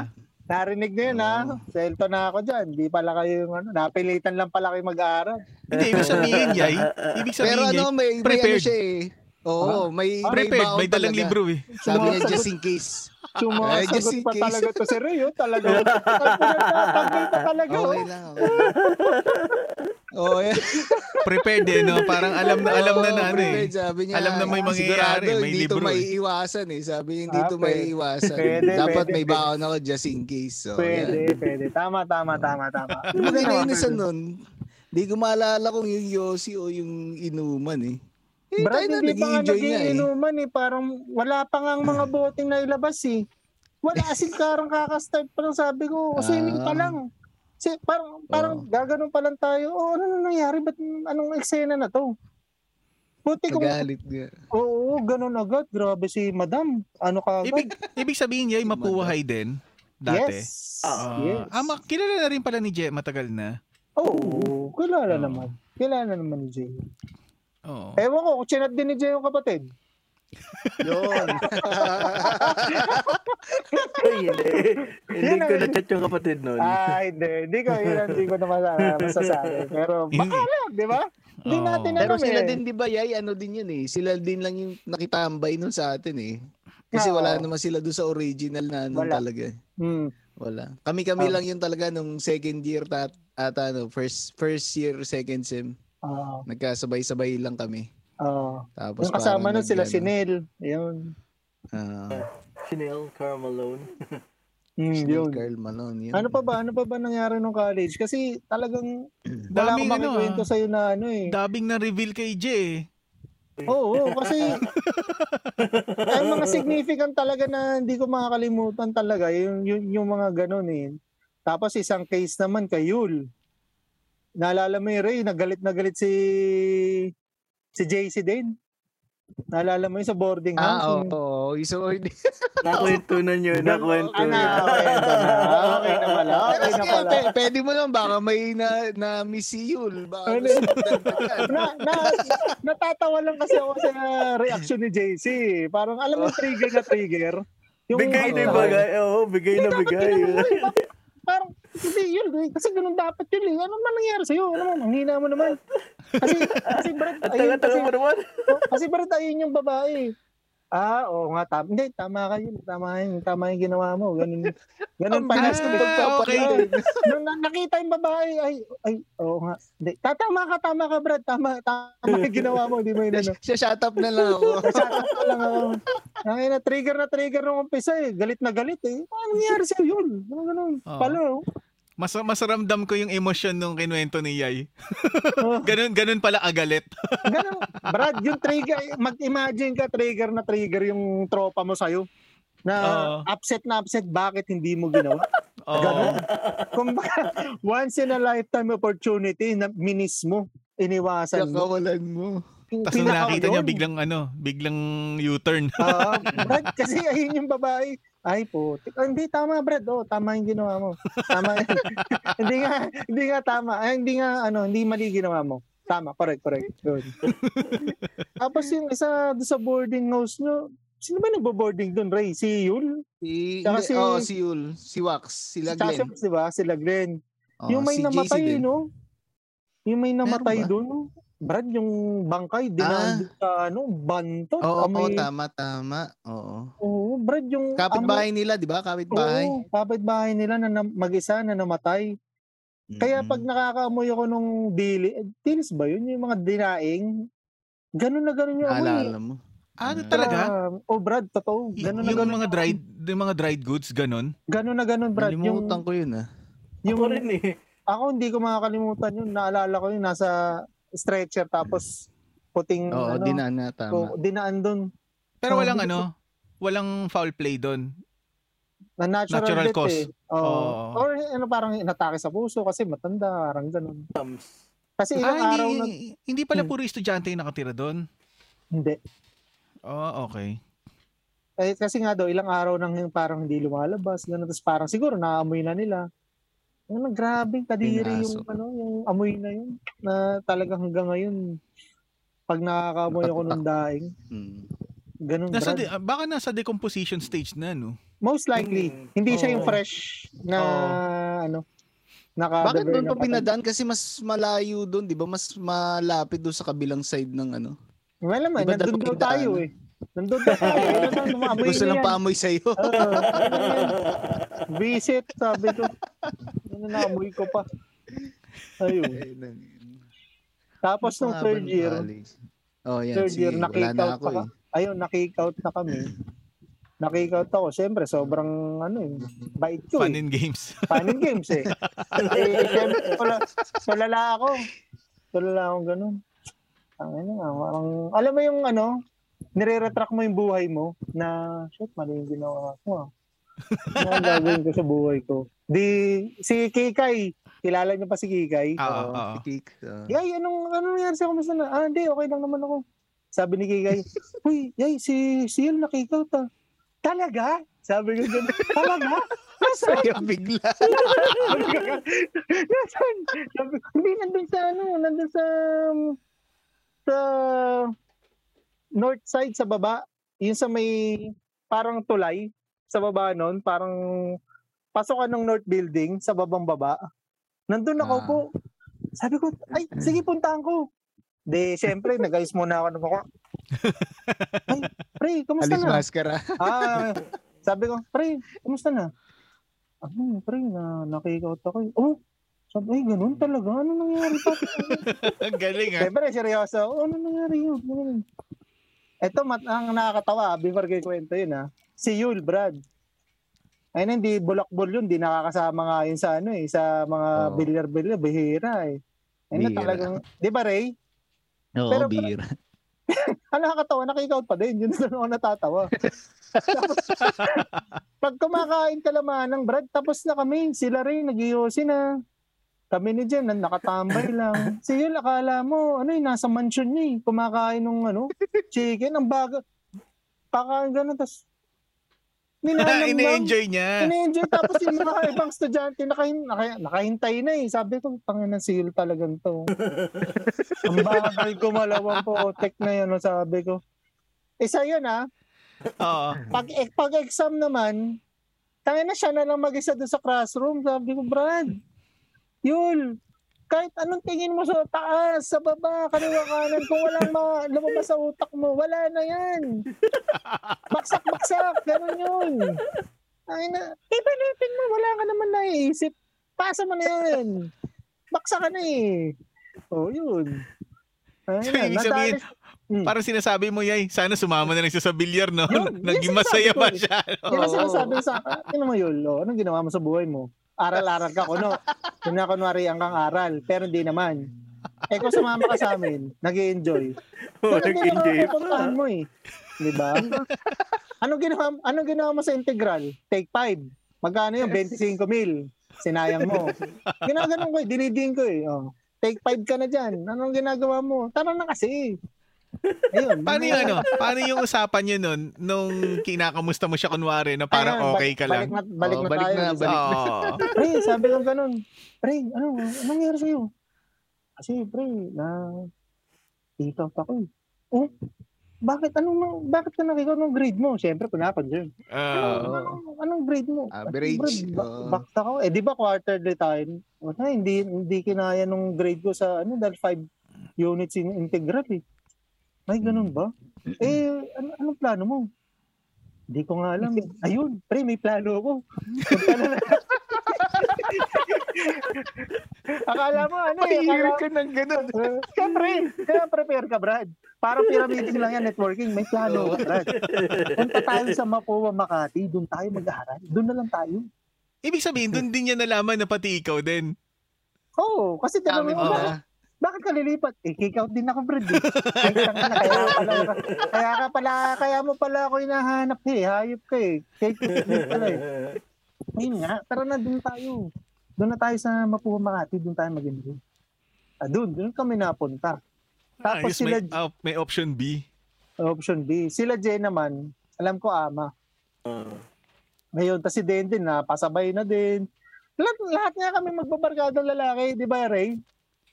narinig niyo yun ha. Selto na ako dyan. Di pala kayo yung ano. Napilitan lang pala kayo mag-aaral. Hindi, ibig sabihin, Yay. Ibig Pero sabihin, ano, Yay. may, may ano siya eh. Oo, may, may Prepared, may dalang talaga. libro eh. Sabi niya, Sumasagot. just in case. Eh, just Sumasagot in pa case. talaga to si Ray. Oh. Talaga. Pagpapagay pa talaga. oh. Okay lang. Okay. Oo, yeah. Prepared eh, no? Parang alam na, alam na na ano eh. Sabi niya, Alam na may mangyayari, may hindi libro to eh. maiiwasan eh. Sabi niya, hindi Ah, to pwede. maiiwasan. Pwede, Dapat pwede, may baon ako just in case. So, Pwede, yan. pwede. Tama, tama, tama, tama. Yung mga inainisan nun, Di ko maalala kung yung Yossi o yung inuman eh. Eh, Brad, tayo na, hindi pa nga nga eh. inuman eh. Parang wala pa nga ang mga boting na ilabas eh. Wala asin karang kakastart pa lang sabi ko. Ah. Swimming pa lang. Si, parang, parang gaganon pa lang tayo. Oh, ano na nangyari? Ba't anong eksena na to? Buti kung, Nagalit nga. oo, ganun agad. Grabe si madam. Ano ka agad? Ibig, ibig sabihin niya, mapuhay din dati. Yes. Ah, yes. ah, kilala na rin pala ni Je matagal na. Oo, kilala Oo. naman. Kilala naman ni Jay. Oo. Ewan ko, chinat din ni Jay yung kapatid. Yun. Ay, hindi. Ko na-chat yung kapatid nun. Ah, hindi. Hindi ko, yun hindi ko na masa- masasabi. Pero baka lang, di ba? Hindi Oo. natin Pero alam sila eh. din, di ba, Yay? Ano din yun eh. Sila din lang yung nakitambay nun sa atin eh. Kasi Oo. wala naman sila doon sa original na ano Wala. talaga. Hmm. Wala. Kami-kami Ah. lang yun talaga nung second year tat at ano, first first year, second sem. Oo. Nagkasabay-sabay lang kami. Oo. Tapos Yung kasama nun sila si ano, Neil. Yun. ah, Chanel Carmelone. Hmm, si yun. Carl Malone. Yun. Ano pa ba? Ano pa ba nangyari nung college? Kasi talagang wala akong ano, makikwento ah. sa'yo na ano eh. Dabing na reveal kay Je. eh. Oo, oo, kasi ay mga significant talaga na hindi ko makakalimutan talaga yung, yung, yung mga ganun eh. Tapos isang case naman kay Yul. Naalala mo yung Ray, nagalit na galit si si JC din. Naalala mo yung sa boarding house? Ah, oo. yung- Oh, so, Nakwento na nyo, nakwento Ah, na. nakwento na. Okay na pala. Okay na pala. P- pwede mo lang baka may na, na miss si Yul. Baka Ano? na, na, natatawa lang kasi ako sa reaction ni JC. Parang alam mo trigger na trigger. Bigay na ano, bagay. Oo, bigay na bigay. Parang, hindi yun. eh. Kasi ganun dapat yun eh. Ano man nangyari sa'yo? Ano mo, ang hina mo naman. Kasi, kasi Brad, ayun, kasi, mo naman. kasi Brad, ayun yung babae. Ah, oo nga, tama. Hindi, tama ka yun. Tama yun. Tama yung ginawa mo. Ganun, ganun pa Ah, pagpapalit. Nung na- nakita yung babae, ay, ay, oo nga. Hindi, tatama ka, tama ka, Brad. Tama, tama yung ginawa mo. Hindi mo yun, ano. Shut up na lang ako. Shoutout na lang ako. Ang ina, trigger na trigger nung umpisa eh. Galit na galit eh. Ano nangyari sa'yo yun? Ano ganun? Oo. Palo. Mas masaramdam ko yung emosyon nung kinuwento ni Yay. Oh, Ganun, ganun pala agalit. ganun. Brad, yung trigger, mag-imagine ka trigger na trigger yung tropa mo sa'yo. Na Oo. upset na upset, bakit hindi mo ginawa? Oo. Ganun. Kung baka, once in a lifetime opportunity na minis mo, iniwasan mo. Kakawalan mo. Tapos nung nakita niya biglang ano, biglang U-turn. Oo. Brad, kasi ayun yung babae. Ay po. Hindi tama Brad. Oh, tama yung ginawa mo. Tama. hindi nga hindi nga tama. Ay, hindi nga ano, hindi mali ginawa mo. Tama, correct, correct. Good. Tapos yung isa sa boarding house nyo, sino ba nagbo-boarding doon, Ray? Si Yul? Si, hindi, si- oh, si Yul. Si Wax. Sila si Glenn. Chasha, di ba? Sila Glenn. Oh, yung may si JC namatay, din. no? Yung may namatay doon, no? Brad, yung bangkay, dinaan doon sa ano, bantot. Oo, oo, amoy- tama, tama. Oo. Oo, Brad, yung... amoy- Kapitbahay nila, di ba? Kapitbahay. Oo, kapitbahay nila na, na mag-isa na namatay. Kaya Mm-mm. pag nakakaamoy ako nung dili, eh, dilis ba yun? Yung mga dinaing, ganun na ganun yung amoy. Naalala mo. Ah, Mm. talaga? oh, Brad, totoo. Y- Ganun na yung ganun. mga dried, yung mga dried goods, ganun. Ganun na ganun, Brad. Yung, Nalimutan ko yun ah. yung, Ako rin eh. ako hindi ko makakalimutan yun. Naalala ko yun, nasa stretcher tapos puting, Oo, ano, dinaan na, tama. oh, dinaan dun. Pero Oh, walang ano, walang foul play doon. Na natural, Natural death cause. eh. Oo. Oo. Or ano, parang inatake sa puso kasi matanda, parang ganun. Kasi ilang Ah, araw hindi, na, hindi pala Hmm. puro estudyante yung nakatira doon. hindi. Oh, okay. Eh, kasi nga daw, ilang araw nang parang hindi lumalabas. Ganun. Tapos parang siguro naamoy na nila. Ano, grabing kadiri yung, ano, yung amoy na yun. Na talagang hanggang ngayon, pag nakakamoy ako ng daing, Mm. ganun, Nasa de- baka nasa decomposition stage na, no? Most likely, Mm. hindi siya yung fresh na, Oo. ano, naka Bakit doon pa pinadaan? Kasi mas malayo doon, di ba? Mas malapit doon sa kabilang side ng ano. Well, naman, Iba nandun daw tayo eh. Nandun daw tayo. eh. Nandun, Gusto na lang paamoy sa'yo. Oo. Visit, sabi ko. Ano naamoy ko pa. Ayun. Tapos nung third year, Oh, yan. third si, year, wala na-kick na out ako eh. Ayun, na-kick out na kami. nakikout ako. Siyempre, sobrang ano eh, bait ko Fun eh. and games. Fun and games eh. eh siyempre, tula, tulala ako. Tulala ako ganun. Ang ano, parang, alam mo yung ano, nire-retract mo yung buhay mo na, shit, mali yung ginawa ko ah. Ano ang gagawin ko sa buhay ko? Di, si Kikay, kilala niyo pa si Kikay? Oo, Oo, oo. pitik. Oo. Yay, anong, anong nangyari sa kumusta na? Ah, hindi, okay lang naman ako. Sabi ni Kikay, Uy, yay, si Siel nakikaw ta. Talaga? Sabi ko ganun, talaga? Nasaan? Bigla. Nasaan? Sabi ko, hindi, nandun sa ano, nandun sa, sa north side sa baba. Yung sa may parang tulay sa baba nun, parang pasok ka ng north building sa babang baba. Nandun ako Ah. po. Sabi ko, ay, sige, puntahan ko. De, syempre, nag-ayos muna ako ng. Ay, pre, kamusta Alis na? maskara. Ah, sabi ko, pre, kamusta na? Ano, pre, na nakikout ako. eh." Oh, sabi, ay, ganun talaga. Ano nangyari pa? Ang galing ah. Siyempre, seryoso. Oh, ano nangyari yun? Ito, mat ang nakakatawa, before kayo kwento yun ha. Si Yul, Brad. Ayun, hindi bulakbol yun, hindi nakakasama nga yun sa ano eh, sa mga Oo. bilyar-bilyar, bihira eh. Ayun Bihira. talagang, di ba Ray? Oo, Pero- beer. Ang nakakatawa, nakikout pa din. Yun doon ako natatawa. tapos, pag kumakain ka laman ng Brad, tapos na kami. Sila rin, nag na. Kami ni Jen, nakatambay lang. Si Yul, akala mo, ano yun, nasa mansion niya eh. Kumakain ng ano, chicken, ang baga. Pakain gano'n, tapos ninanam lang. Ine-enjoy niya. Ine-enjoy. Tapos yung mga ibang estudyante, nakahin, naka, nakahintay na eh. Sabi ko, tangin ng seal talagang to. Ang bagay ko malawang po, tek na yun, sabi ko. Isa yun ah. Oo. Pag, eh, pag exam naman, tangin na siya na lang mag-isa doon sa classroom. Sabi ko, Brad, Yul, kahit anong tingin mo sa taas, sa baba, kaliwa kanan, kung walang ma- lumabas sa utak mo, wala na yan. Baksak-baksak, ganun yun. Ay na, ipilitin mo, wala ka naman naiisip. Pasa mo na yan. Baksa ka na eh. Oh, yun. Ay, So, ibig sabihin, Hmm. parang sinasabi mo, Yay, sana sumama na lang siya sa bilyar, no? Yun, yun Naging masaya ko pa eh. siya. Yan ang sinasabi sa akin. Ano mo yun, lo? Anong ginawa mo sa buhay mo? Aral-aral ka, kuno. Kung na kunwari ang kang aral, pero hindi naman. Eh kung sumama ka sa amin, nag enjoy Oh, nag-enjoy pa. mo eh. Di ba? anong ginawa, anong ginawa mo sa integral? Take 5. Magkano yun? 25 mil. Sinayang mo. Ginaganon ko eh. Dinidin ko eh. Oh. Take 5 ka na dyan. Anong ginagawa mo? Tara na kasi. Ayun. Paano yung ano? Paano yung usapan niyo nun nung kinakamusta mo siya kunwari na parang Ayun, okay ka balik lang? na, balik Oo, na balik tayo. na, balik Oo. Pre, sabi ko ganun. Pre, ano, anong nangyari sa'yo? Kasi, pre, na ikaw ako eh. Oh, bakit? Anong, bakit ka nakikaw ng grade mo? Siyempre, pinapansin. Ah. Ano, anong, anong grade mo? Average, Brad, ba- oo. bakta ko. Eh, di ba quarterly tayo? Wala, hindi, hindi kinaya nung grade ko sa, ano, dahil 5 units in integral eh. Ay, ganun ba? Eh, ano, anong plano mo? Hindi ko nga alam. Ayun, pre, may plano ako. Akala mo, ano eh, akala, ka ng ganun. Uh, Siyempre, kaya prepare ka, Brad. Parang pyramiding lang yan, networking. May plano Brad. Punta tayo sa Mapua, Makati. Doon tayo mag-aaral. Doon na lang tayo. Ibig sabihin, doon din niya nalaman na pati ikaw din. Oo, oh, kasi Kami tinanong mo, Oo. Bakit, ka lilipat? Eh, kick out din ako, Brad. Eh. Ay, tangina, kaya, pala, kaya ka pala, kaya mo pala ako hinahanap eh. Hayop ka eh. Kick out din pala eh. Ayun nga, tara na doon tayo. Doon na tayo sa Mapua, Makati. Doon tayo mag-enjoy. Ah, doon, doon kami napunta. Tapos Ayos, sila, may, ah, may option B. Option B. Sila Jen naman, alam ko ama. Ah. Ngayon, tas si Den din na, pasabay na din. Lahat, lahat nga kami magbabarkadang lalaki, di ba Ray?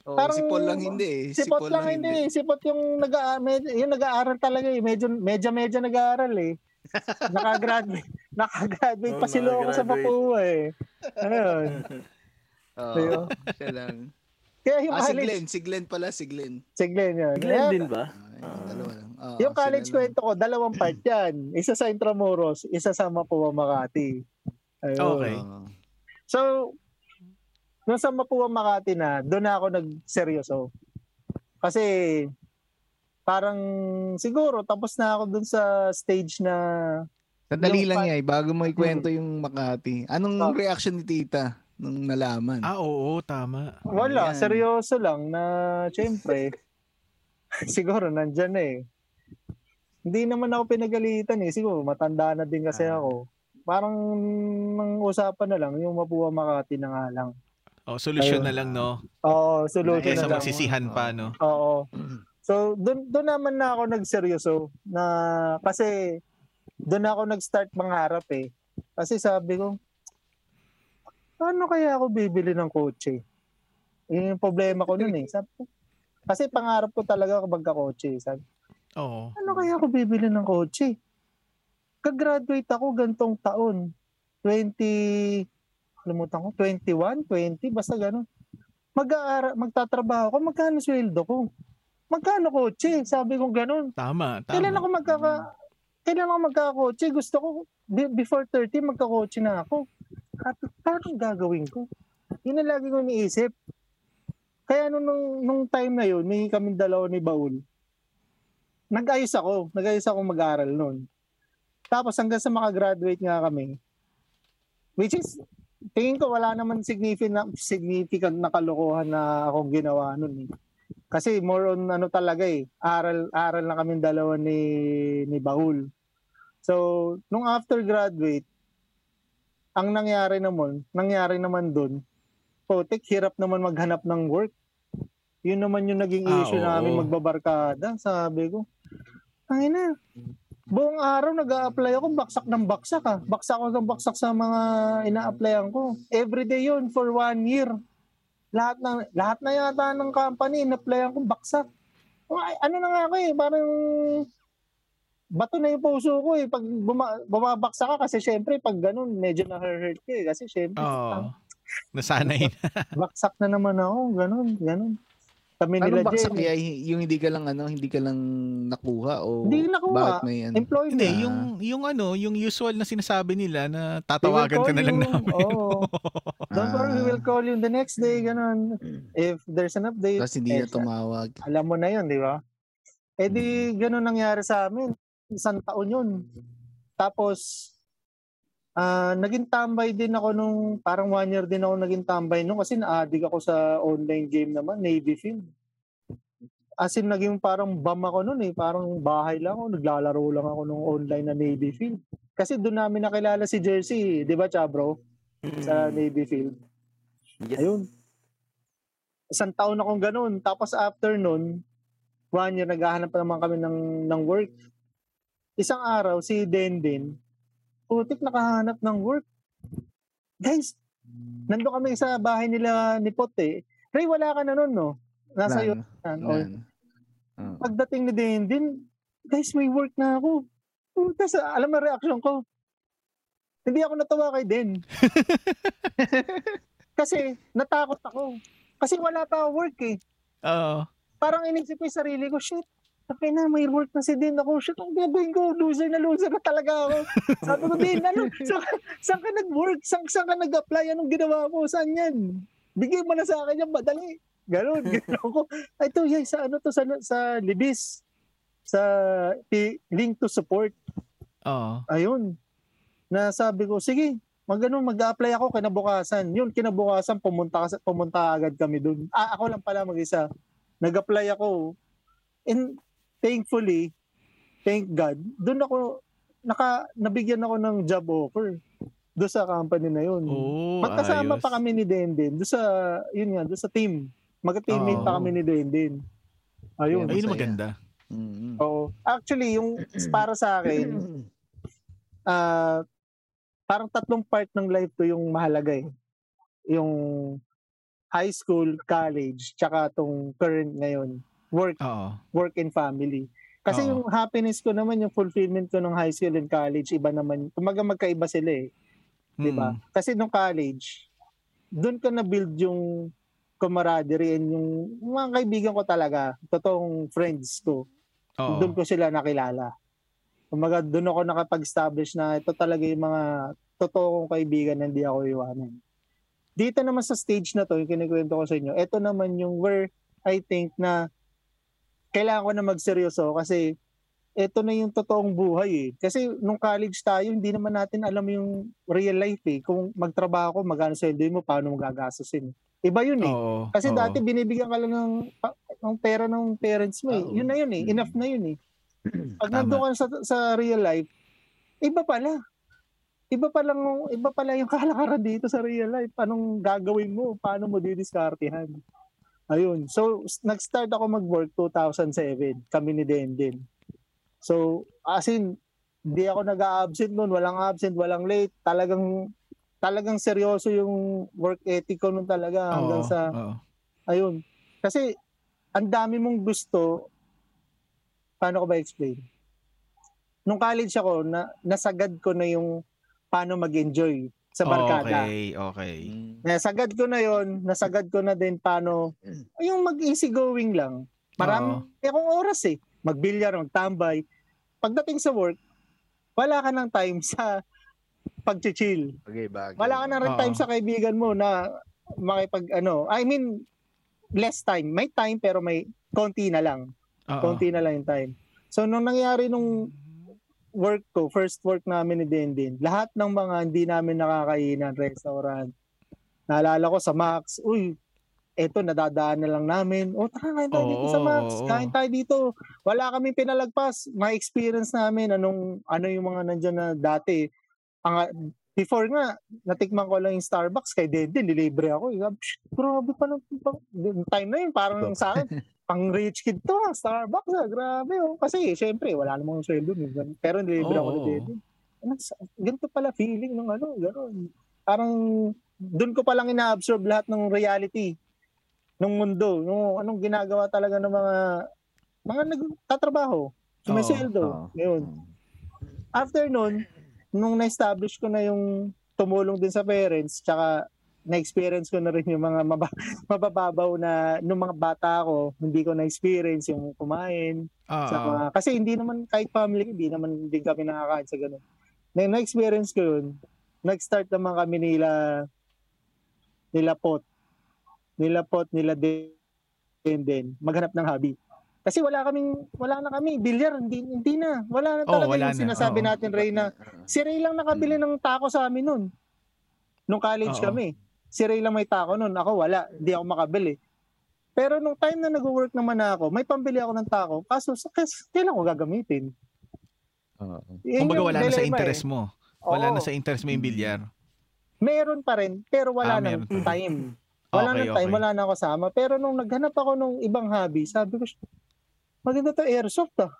Oh, Parang- si Paul lang hindi eh. Si Pot lang hindi. Si Pot yung, nag yung nag-aaral talaga eh. Medyo, medyo, medyo nag-aaral eh. Nakagraduate. Nakagraduate Oo, pa si Loco sa. Papua eh. Ayun. Oo, Ayun. siya lang. Kaya yung Ah, si college, Glenn. Si Glenn pala, si Glenn. si Glenn yun. Glenn Kaya- din ba? Yung dalawa lang. Oo, Yung college kwento ko, dalawang part yan. Isa sa Intramuros, isa sa Mapua, Makati. Ayun. Okay. So, nung sa Mapua Makati na, doon na ako nagseryoso. Kasi, parang siguro tapos na ako doon sa stage na Sandali Yung lang pa- yan, eh, bago mo ikwento yung Makati. Anong Oh. reaction ni tita nung nalaman? Ah, oo, tama. Wala, Yan. seryoso lang na syempre, siguro nandyan na eh. Hindi naman ako pinagalitan eh. Siguro matanda na din kasi Ah. ako. Parang nang usapan na lang, yung Mapua Makati na nga lang. Oh, solusyon Ayun. na lang, no? Oo, solution Kaysa na lang. magsisihan pa, no? Oo. So, doon doon naman na ako nagseryoso na kasi doon ako nag-start mangarap eh. Kasi sabi ko, paano kaya ako bibili ng kotse? Yun yung problema ko noon eh. Sabi ko, kasi pangarap ko talaga kapag kotse. Sabi, Oo. ano kaya ako bibili ng kotse? Kag-graduate ako gantong taon. 20, kalimutan ko, 21, 20, basta ganun. Mag-aara, magtatrabaho ako, magkano sweldo ko? Magkano kotse? Sabi ko ganun. Tama, tama. Kailan ako magkaka kailan ako magkakotse? Gusto ko be- before 30 magkakotse na ako. At paano gagawin ko? Yun ang lagi ko iniisip. Kaya nung, nung, nung time na yun, may kaming dalawa ni Baul. Nag-ayos ako. Nag-ayos ako mag-aral noon. Tapos hanggang sa makagraduate nga kami, which is, tingin ko wala naman significant, significant na kalokohan na akong ginawa noon eh. Kasi more on ano talaga eh, aral aral na kami dalawa ni ni Bahul. So, nung after graduate, ang nangyari naman, nangyari naman doon, potek hirap naman maghanap ng work. Yun naman yung naging Ah, issue oo. namin magbabarkada, sabi ko. Ay na. Buong araw nag apply ako, baksak ng baksak ah. Baksak ako ng baksak sa mga ina-applyan ko. Everyday yun for one year lahat na lahat na yata ng company in-applyan ko baksak. Ano na nga ako eh, parang bato na yung puso ko eh pag buma, bumabaksak ka kasi syempre pag ganun medyo na-hurt ka eh kasi syempre Oo. Nasanay na. baksak na naman ako ganun ganun kami nila Anong baksak Jen, niya? Yung hindi ka lang ano, hindi ka lang nakuha o Hindi nakuha. bakit may ano? employment Hindi, Ah. yung yung ano, yung usual na sinasabi nila na tatawagan ka na lang namin. Oo. Don't worry, we will call you the next day, ganun. If there's an update, Tapos hindi eh, na tumawag. alam mo na yun, di ba? Eh di, ganun nangyari sa amin. Isang taon yun. Tapos, ah naging tambay din ako nung, parang one year din ako naging tambay nung kasi na-addict ako sa online game naman, Navy Field. As in, naging parang bam ako nun eh. Parang bahay lang ako, naglalaro lang ako nung online na Navy Field. Kasi doon namin nakilala si Jersey, di ba, Chabro? Sa Navy Field. Yes. Ayun. Isang taon akong ganun. Tapos after nun, one year, naghahanap pa naman kami ng, ng work. Isang araw, si Denden, putik nakahanap ng work. Guys, nando kami sa bahay nila ni Pote. Ray, wala ka na nun, no? Nasa iyo. Oh. Pagdating ni Denden, guys, may work na ako. Tapos, alam mo reaction ko? Hindi ako natuwa kay Den. Kasi, natakot ako. Kasi wala pa work eh. Oo. parang inisip ko yung sarili ko, shit, okay na, may work na si Din ako. Shit, ang gagawin ko, loser na loser na talaga ako. Sabi ko, Din, ano, saan, saan ka nag-work? Saan, saan ka nag-apply? Anong ginawa mo? Saan yan? Bigay mo na sa akin yan, madali. Ganon, ganon ko. Ay, to, yay, sa ano to, sa, sa Libis. Sa link to support. Oo. Ayun. Na sabi ko, sige, mag ano, mag-apply ako kinabukasan. Yun, kinabukasan, pumunta, pumunta agad kami dun. Ah, ako lang pala mag-isa. Nag-apply ako. And thankfully, thank God, dun ako, naka, nabigyan ako ng job offer doon sa company na yun. Oh, Magkasama ayos. pa kami ni Denden. Doon sa, yun nga, doon sa team. Magka-teammate pa Oo. kami ni Denden. Ayun. Ayun maganda. Mm. Oo. Actually, yung para sa akin, ah parang tatlong part ng life ko yung mahalaga eh. Yung high school, college, tsaka tong current ngayon, work, Oo. work and family. Kasi Oo. yung happiness ko naman, yung fulfillment ko ng high school and college, iba naman. Kumaga magkaiba sila eh. Di ba? Mm. Kasi nung college, doon ko na-build yung camaraderie and yung mga kaibigan ko talaga, totoong friends ko Oo. doon ko sila nakilala. Kumaga, doon ako nakapag-establish na ito talaga yung mga totoo kong kaibigan na hindi ako iwanan. Dito naman sa stage na to, yung kinikwento ko sa inyo, ito naman yung where I think na kailangan ko na magseryoso kasi ito na yung totoong buhay eh. Kasi nung college tayo, hindi naman natin alam yung real life eh. Kung magtrabaho ko, magkano sweldo mo, paano mo gagastusin. Iba yun eh. Oo. Kasi oo. dati binibigyan ka lang ng, pa- ng pera ng parents mo eh. Oo. Yun na yun eh. Enough na yun eh. Pag nandun ka sa, sa real life, iba pala. Iba pala, iba pala yung kalakaran dito sa real life. Anong gagawin mo? Paano mo didiskartehan? Ayun. So, nag-start ako mag-work 2007. Kami ni Denden. So, as in, hindi ako nag-absent noon. Walang absent, walang late. Talagang, talagang seryoso yung work ethic ko noon talaga hanggang Oo, sa oo. Ayun. Kasi, ang dami mong gusto, paano ko ba explain? Nung college ako, na, nasagad ko na yung paano mag-enjoy sa barkada. Okay, okay. Nasagad ko na yon nasagad ko na din paano, yung mag-easy going lang. Marami akong oras eh. Magbilyar, magtambay. Pagdating sa work, wala ka ng time sa pag-chill. Bagay, bagay. Wala ka na rin Oo. time sa kaibigan mo na makipag ano, I mean less time. May time pero may konti na lang. Oo. Konti na lang yung time. So nung nangyari nung work ko, first work namin ni Dendin, lahat ng mga hindi namin nakakainan, restaurant, naalala ko sa Max, uy, eto nadadaan na lang namin. O tara, kain tayo dito sa Max. Kain tayo dito. Wala kami pinalagpas. May experience namin anong ano yung mga nandiyan na dati. Ang before nga, natikman ko lang yung Starbucks kay Dede, nilibre ako. Grabe pa ng time na yun, parang sa akin, pang rich kid to, ah, Starbucks ah, grabe oh. Kasi syempre, wala namang sweldo. Pero nilibre ako ni Oo. Dede. Ganito pala feeling ng ano, gano'n. Parang doon ko palang ina-absorb lahat ng reality ng mundo, no, anong ginagawa talaga ng mga mga nagtatrabaho, sumisweldo. Oo. Yun. After nun, nung na-establish ko na yung tumulong din sa parents, tsaka na-experience ko na rin yung mga maba- mabababaw na nung mga bata ko, hindi ko na-experience yung kumain. Oo. Sa mga, kasi hindi naman, kahit family, hindi naman din kami nakakain sa ganun. Na, na-experience ko yun, nag-start naman kami nila, nila pot, nila pot, nila din, din, maghanap ng hobby. Kasi wala kaming, wala na kami, bilyar, hindi, hindi na. Wala na talaga wala yung na, sinasabi oo. natin, Ray, na si Ray lang nakabili ng taco sa amin nun. Nung college Oo. kami. Si Ray lang may taco nun. Ako wala. Hindi ako makabili. Pero nung time na nag-work naman ako, may pambili ako ng taco. Kaso, kas- kailan ko gagamitin? Oo. Yun Kumbaga wala na sa interest eh. mo. Wala Oo. na sa interest mo yung bilyar. Meron pa rin, pero wala Ah, nang time. Wala Okay, nang time, okay. wala na ako kasama. Pero nung naghanap ako nung ibang hobby, sabi ko, maganda to airsoft ah.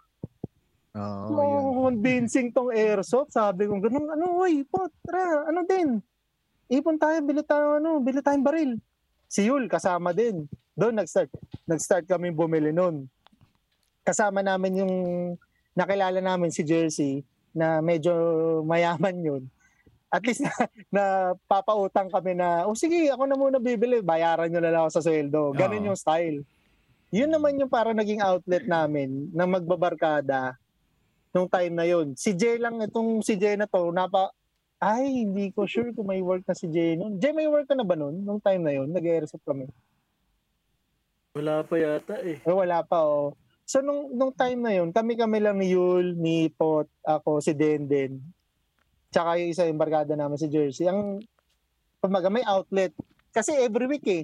Oh, yun. convincing tong airsoft. Sabi ko, ganun, ano, oy, po, tara, ano din? Ipon tayo, bili tayo, ano, bili tayong baril. Si Yul, kasama din. Doon, nag-start. Nag-start kami bumili noon. Kasama namin yung, nakilala namin si Jersey, na medyo mayaman yun. At least na, na papautang kami na, oh sige, ako na muna bibili, bayaran nyo na lang ako sa sweldo. Ganun Oo. yung style. Yun naman yung para naging outlet namin na magbabarkada nung time na yun. Si Jay lang, itong si Jay na to, napa, ay, hindi ko sure kung may work na si Jay nun. Jay, may work ka na ba nun? Nung time na yun, nag-airsoft kami. Wala pa yata eh. Eh, wala pa, oh. So, nung, nung time na yun, kami-kami lang ni Yul, ni Pot, ako, si Denden, tsaka yung isa yung barkada namin si Jersey. Ang, kumaga, may outlet. Kasi every week eh.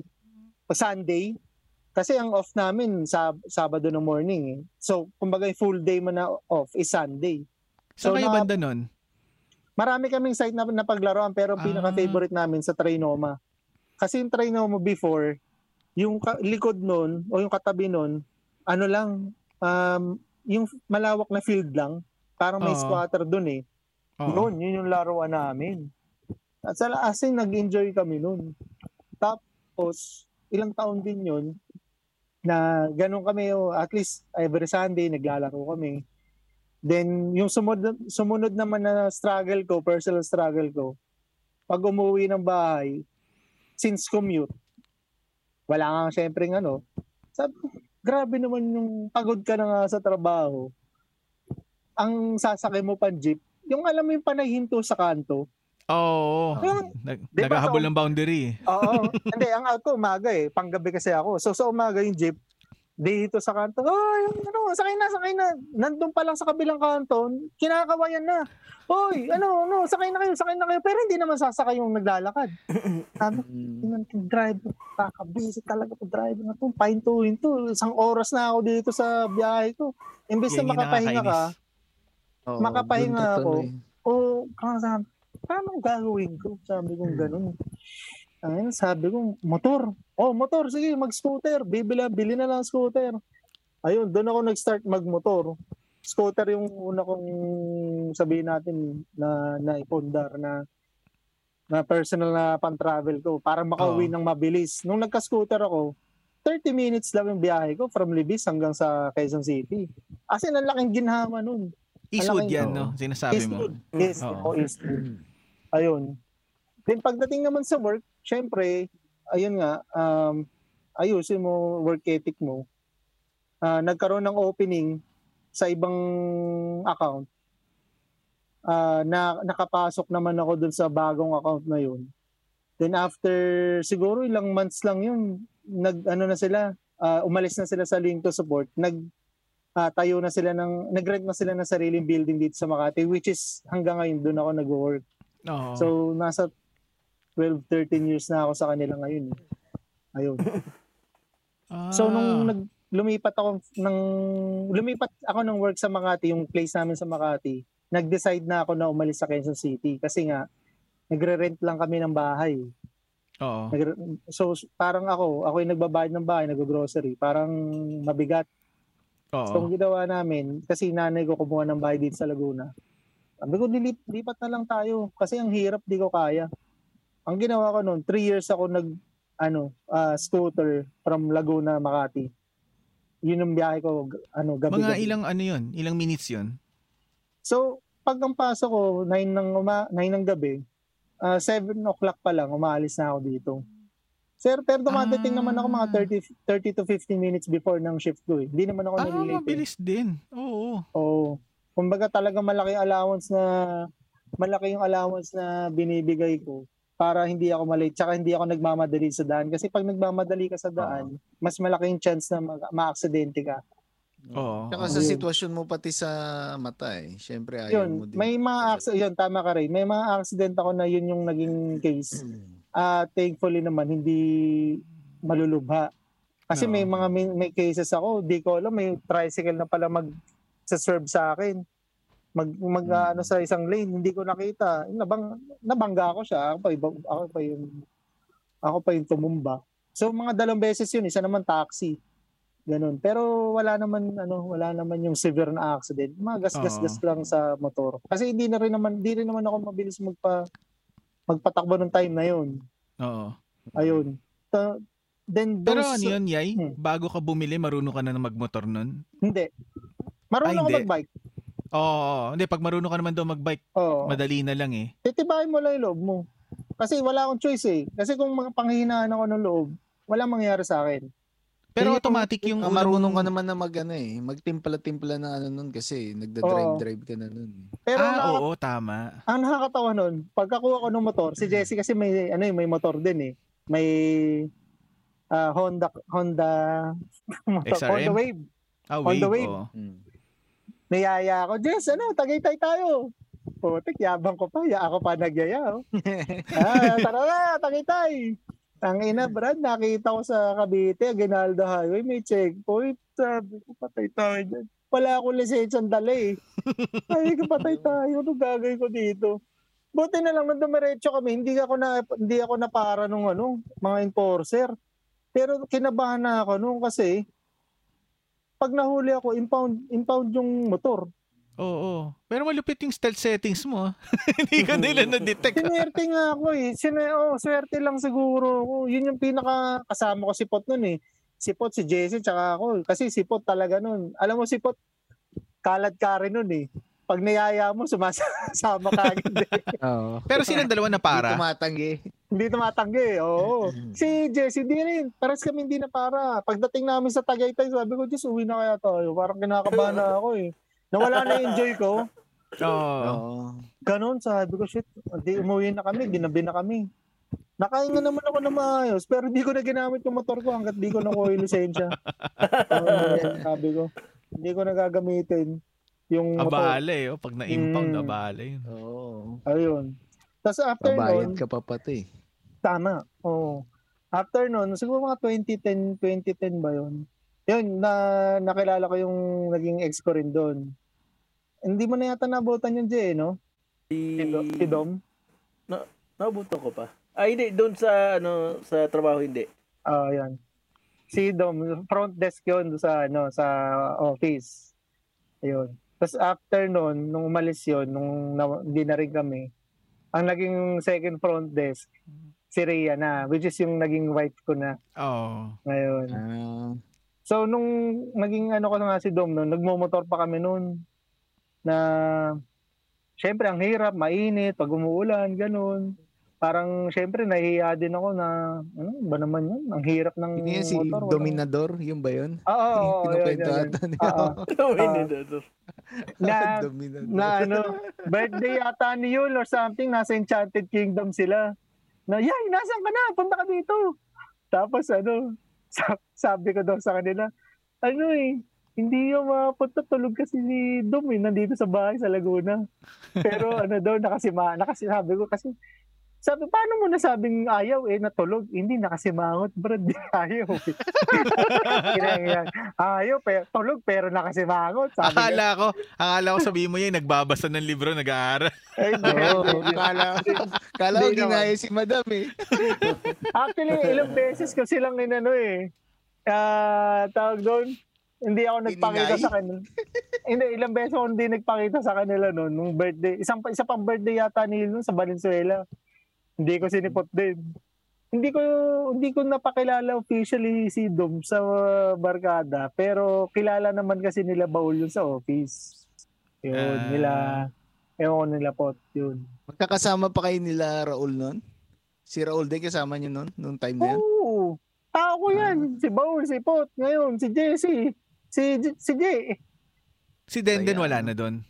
Pag Sunday, kasi ang off namin sa Sabado ng morning eh. So, kumbaga yung full day mo na off is Sunday. Saan So, kayo na- banda nun? Marami kaming site na napaglaruan pero Ah. pinaka-favorite namin sa Trinoma. Kasi yung Trinoma before, yung likod nun o yung katabi nun, ano lang, um, yung malawak na field lang, parang may Oo. squatter dun eh. Oo. Noon, yun yung laruan namin. At sa as in, nag-enjoy kami nun. Tapos, ilang taon din yun, na ganun kami, oh, at least every Sunday, naglalaro kami. Then, yung sumunod, sumunod naman na struggle ko, personal struggle ko, pag umuwi ng bahay, since commute, wala nga syempre ng ano, sabi grabe naman yung pagod ka na nga sa trabaho. Ang sasakay mo pang jeep, yung alam mo yung panahinto sa kanto. Oo. Yung- Nag, Di ba, naghahabol so- ng boundary. Oo. Hindi, ang out ko umaga eh. Panggabi kasi ako. So sa umaga yung jeep, dito sa kanto, ay, ano, sakay na, sakay na. Nandun pa lang sa kabilang kanto, kinakawayan na. Hoy, ano, ano, sakay na kayo, sakay na kayo. Pero hindi naman sasakay yung naglalakad. Sabi. Tingnan ko, driver, kakabisi talaga to driver na to. Pahintuhin to. Isang oras na ako dito sa biyahe ko. Imbes na yung makapahinga ka. Oo, Makapahinga ako. o sabi, paano gagawin ko? Sabi ko, ganun. Ayun, sabi ko, motor. Oh, motor, sige, mag-scooter. Bibili, bili na lang scooter. Ayun, doon ako nag-start mag-motor. Scooter yung una kong sabihin natin na naipundar na na personal na pan-travel ko para makauwi Oo. ng mabilis. Nung nagka-scooter ako, 30 minutes lang yung biyahe ko from Libis hanggang sa Quezon City. As in, ang laking ginhawa nun. Eastwood yan, no? Sinasabi mo. Eastwood. Oo. oo, Eastwood. Ayun. Then pagdating naman sa work, syempre, ayun nga, um, ayusin mo work ethic mo. Ah, nagkaroon ng opening sa ibang account. Ah, na nakapasok naman ako dun sa bagong account na yun. Then after siguro ilang months lang yun, nag ano na sila, ah, umalis na sila sa link to support. Nag ah, tayo na sila ng nag-rent na sila ng sariling building dito sa Makati which is hanggang ngayon doon ako nag-work. Oo. So nasa 12 13 years na ako sa kanila ngayon. eh. Ayun. So nung Ah. nag lumipat ako ng lumipat ako ng work sa Makati, yung place namin sa Makati, nag-decide na ako na umalis sa Quezon City kasi nga nagre-rent lang kami ng bahay. Oo. Nagre- so parang ako, ako yung nagbabayad ng bahay, nag-grocery, parang mabigat. So Oo. ang ginawa namin, kasi nanay ko kumuha ng bahay dito sa Laguna. Sabi ko, dilip, lipat na lang tayo kasi ang hirap, di ko kaya. Ang ginawa ko noon, three years ako nag, ano, ah, scooter from Laguna, Makati. Yun yung biyahe ko, ano, gabi Mga ilang ano yun? Ilang minutes yun? So, pag ang pasok ko, 9 ng, uma, 9 ng gabi, ah 7 o'clock pa lang, umaalis na ako dito. Sir, pero dumadating Ah. naman ako mga 30, 30 to 15 minutes before ng shift ko eh. Hindi naman ako Ah, nalilate. eh. mabilis din. Oo. Oo. Kumbaga talaga malaki allowance na malaki yung allowance na binibigay ko para hindi ako malate tsaka hindi ako nagmamadali sa daan kasi pag nagmamadali ka sa daan mas malaking chance na mag- ma-aksidente ka. Oo. Tsaka sa sitwasyon mo pati sa mata eh. Siyempre ayaw mo Yun, din. may mga accident, yun tama ka rin. May mga accident ako na yun yung naging case. Ah, thankfully naman hindi malulubha. Kasi may Oo. mga may, may cases ako, di ko alam may tricycle na pala mag sa serve sa akin. Mag mag Hmm. ano sa isang lane, hindi ko nakita. Nabang nabangga ako siya. Ako pa iba, ako pa yung ako pa yung tumumba. So mga dalawang beses yun, isa naman taxi. Ganun. Pero wala naman ano, wala naman yung severe na accident. Mga gas-gas-gas lang sa motor. Kasi hindi na rin naman, hindi rin naman ako mabilis magpa magpatakbo ng time na yun. Oo. Ayun. Ta- then Pero those- ano yun, Yay? Hmm. Bago ka bumili, marunong ka na magmotor nun? Hindi. Marunong ako hindi. magbike. Oo. Hindi, pag marunong ka naman daw magbike, Oo. madali na lang eh. Titibayin mo lang yung loob mo. Kasi wala akong choice eh. Kasi kung mga panghihinaan ako ng loob, walang mangyayari sa akin. Pero Yung- automatic yung Ah, unang- marunong ka naman na mag ano eh. Magtimpla-timpla na ano nun kasi nagda-drive-drive ka na nun. eh. Pero Ah, ang, oo, tama. ang nakakatawa nun, pagkakuha ko ng motor, si Jesse kasi may, ano, eh, may motor din eh. May ah, Honda, Honda, motor, XRM? Honda Wave. Ah, On the wave. wave. oo. Hmm. Niyaya ako, Jess, ano, tagaytay tayo. Putik, yabang ko pa. Ya, ako pa nagyaya. Oh. ah, tara na, tagaytay. Ang ina, Brad, nakita ko sa Cavite, Aguinaldo Highway, may checkpoint. Sabi ko, patay tayo dyan. Wala akong lisensyang dala eh. Ko, patay tayo. Ano gagawin ko dito? Buti na lang nung dumiretso kami, hindi ako na hindi ako na para nung ano, mga enforcer. Pero kinabahan na ako nung kasi pag nahuli ako, impound impound yung motor. Oo. Pero malupit yung stealth settings mo. ah. Hindi ka nila na-detect. Sinwerte nga ako eh. Sine oh, swerte lang siguro ako. Yun yung pinaka kasama ko si Pot nun eh. Si Pot, si Jesse, tsaka ako. Kasi si Pot talaga nun. Alam mo si Pot, kalad ka rin nun eh. Pag niyaya mo, sumasama ka agad eh. Oo. Pero silang dalawa na Hindi para. tumatanggi. Hindi tumatanggi. Oo. Si Jesse, di rin. Paras kami hindi na para. Pagdating namin sa Tagaytay, sabi ko, Diyos, uwi na kaya tayo. Parang kinakabahan na ako eh. Nawala na yung enjoy ko. Oo. Oo. Ganon, sabi ko, shit, di umuwi na kami, ginabi na kami. nakahinga naman ako na maayos, pero di ko na ginamit yung motor ko hanggat di ko nakuha yung lisensya. Uh, sabi ko, hindi ko na gagamitin yung motor. Abala eh. Oh. Pag na-impound, Mm. abala yun. Oo. Ayun. Tapos after Babayad nun, ka pa pati. Tama. Oo. After nun, siguro mga 2010, 2010 ba yun? Yun, na nakilala ko yung naging ex ko rin doon. Hindi mo na yata nabutan yung Jay, no? Si, Si, Do- si Dom? Nabuto ko pa. Ah, hindi. Doon sa, ano, sa trabaho, hindi. Ah, yan. Si Dom, front desk yun sa, ano, sa office. Ayun. Tapos after nun, nung umalis yun, nung na, hindi na rin kami, ang naging second front desk, si Rhea na, which is yung naging wife ko na Oo. ngayon. Ah, So, nung naging ano ko na nga si Dom, no, nagmumotor pa kami noon na syempre ang hirap, mainit, pag umuulan, ganun. Parang syempre nahihiya din ako na ano ba naman yun? Ang hirap ng yun si motor. wala- Dominador, yun ba yun? Oo, oo, yun, Pinukwento yun, yun. ata niya. Oo. Dominador. na, Dominador. na ano, birthday yata ni Yul or something, nasa Enchanted Kingdom sila. Na, yay, nasan ka na? Punta ka dito. Tapos ano, sa- sabi ko daw sa kanila, ano eh, hindi yung mapunta tulog kasi si Dom eh, nandito sa bahay sa Laguna. Pero ano daw, nakasima, nakasisabi ko kasi, sabi, paano mo nasabing ayaw eh, natulog? Hindi, nakasimangot, bro, di ayaw eh. Ayaw, pero, tulog pero nakasimangot. Sabi Akala ko, akala ko sabihin mo yan, nagbabasa ng libro, nag-aaral. ay. Oo, kala, kala ko ginaya si madam eh. Actually, ilang beses ko silang inano eh. Ah, tawag doon, hindi ako nagpakita sa kanila. hindi, ilang beses ako hindi nagpakita sa kanila noon nung birthday. Isang isa pang birthday yata ni Lil sa Valenzuela. Hindi ko sinipot din. Hindi ko hindi ko napakilala officially si Dom sa uh, barkada, pero kilala naman kasi nila Baul yun sa office. Yun, Ah. nila ewan ko nila pot yun. Magkakasama pa kayo nila Raul nun? Si Raul din kasama niyo nun, nung time na yan? Oo. Tao ko yan. Si Baul, si Pot. Ngayon, si Jesse. Si, J- si Jay. Si Denden wala na doon.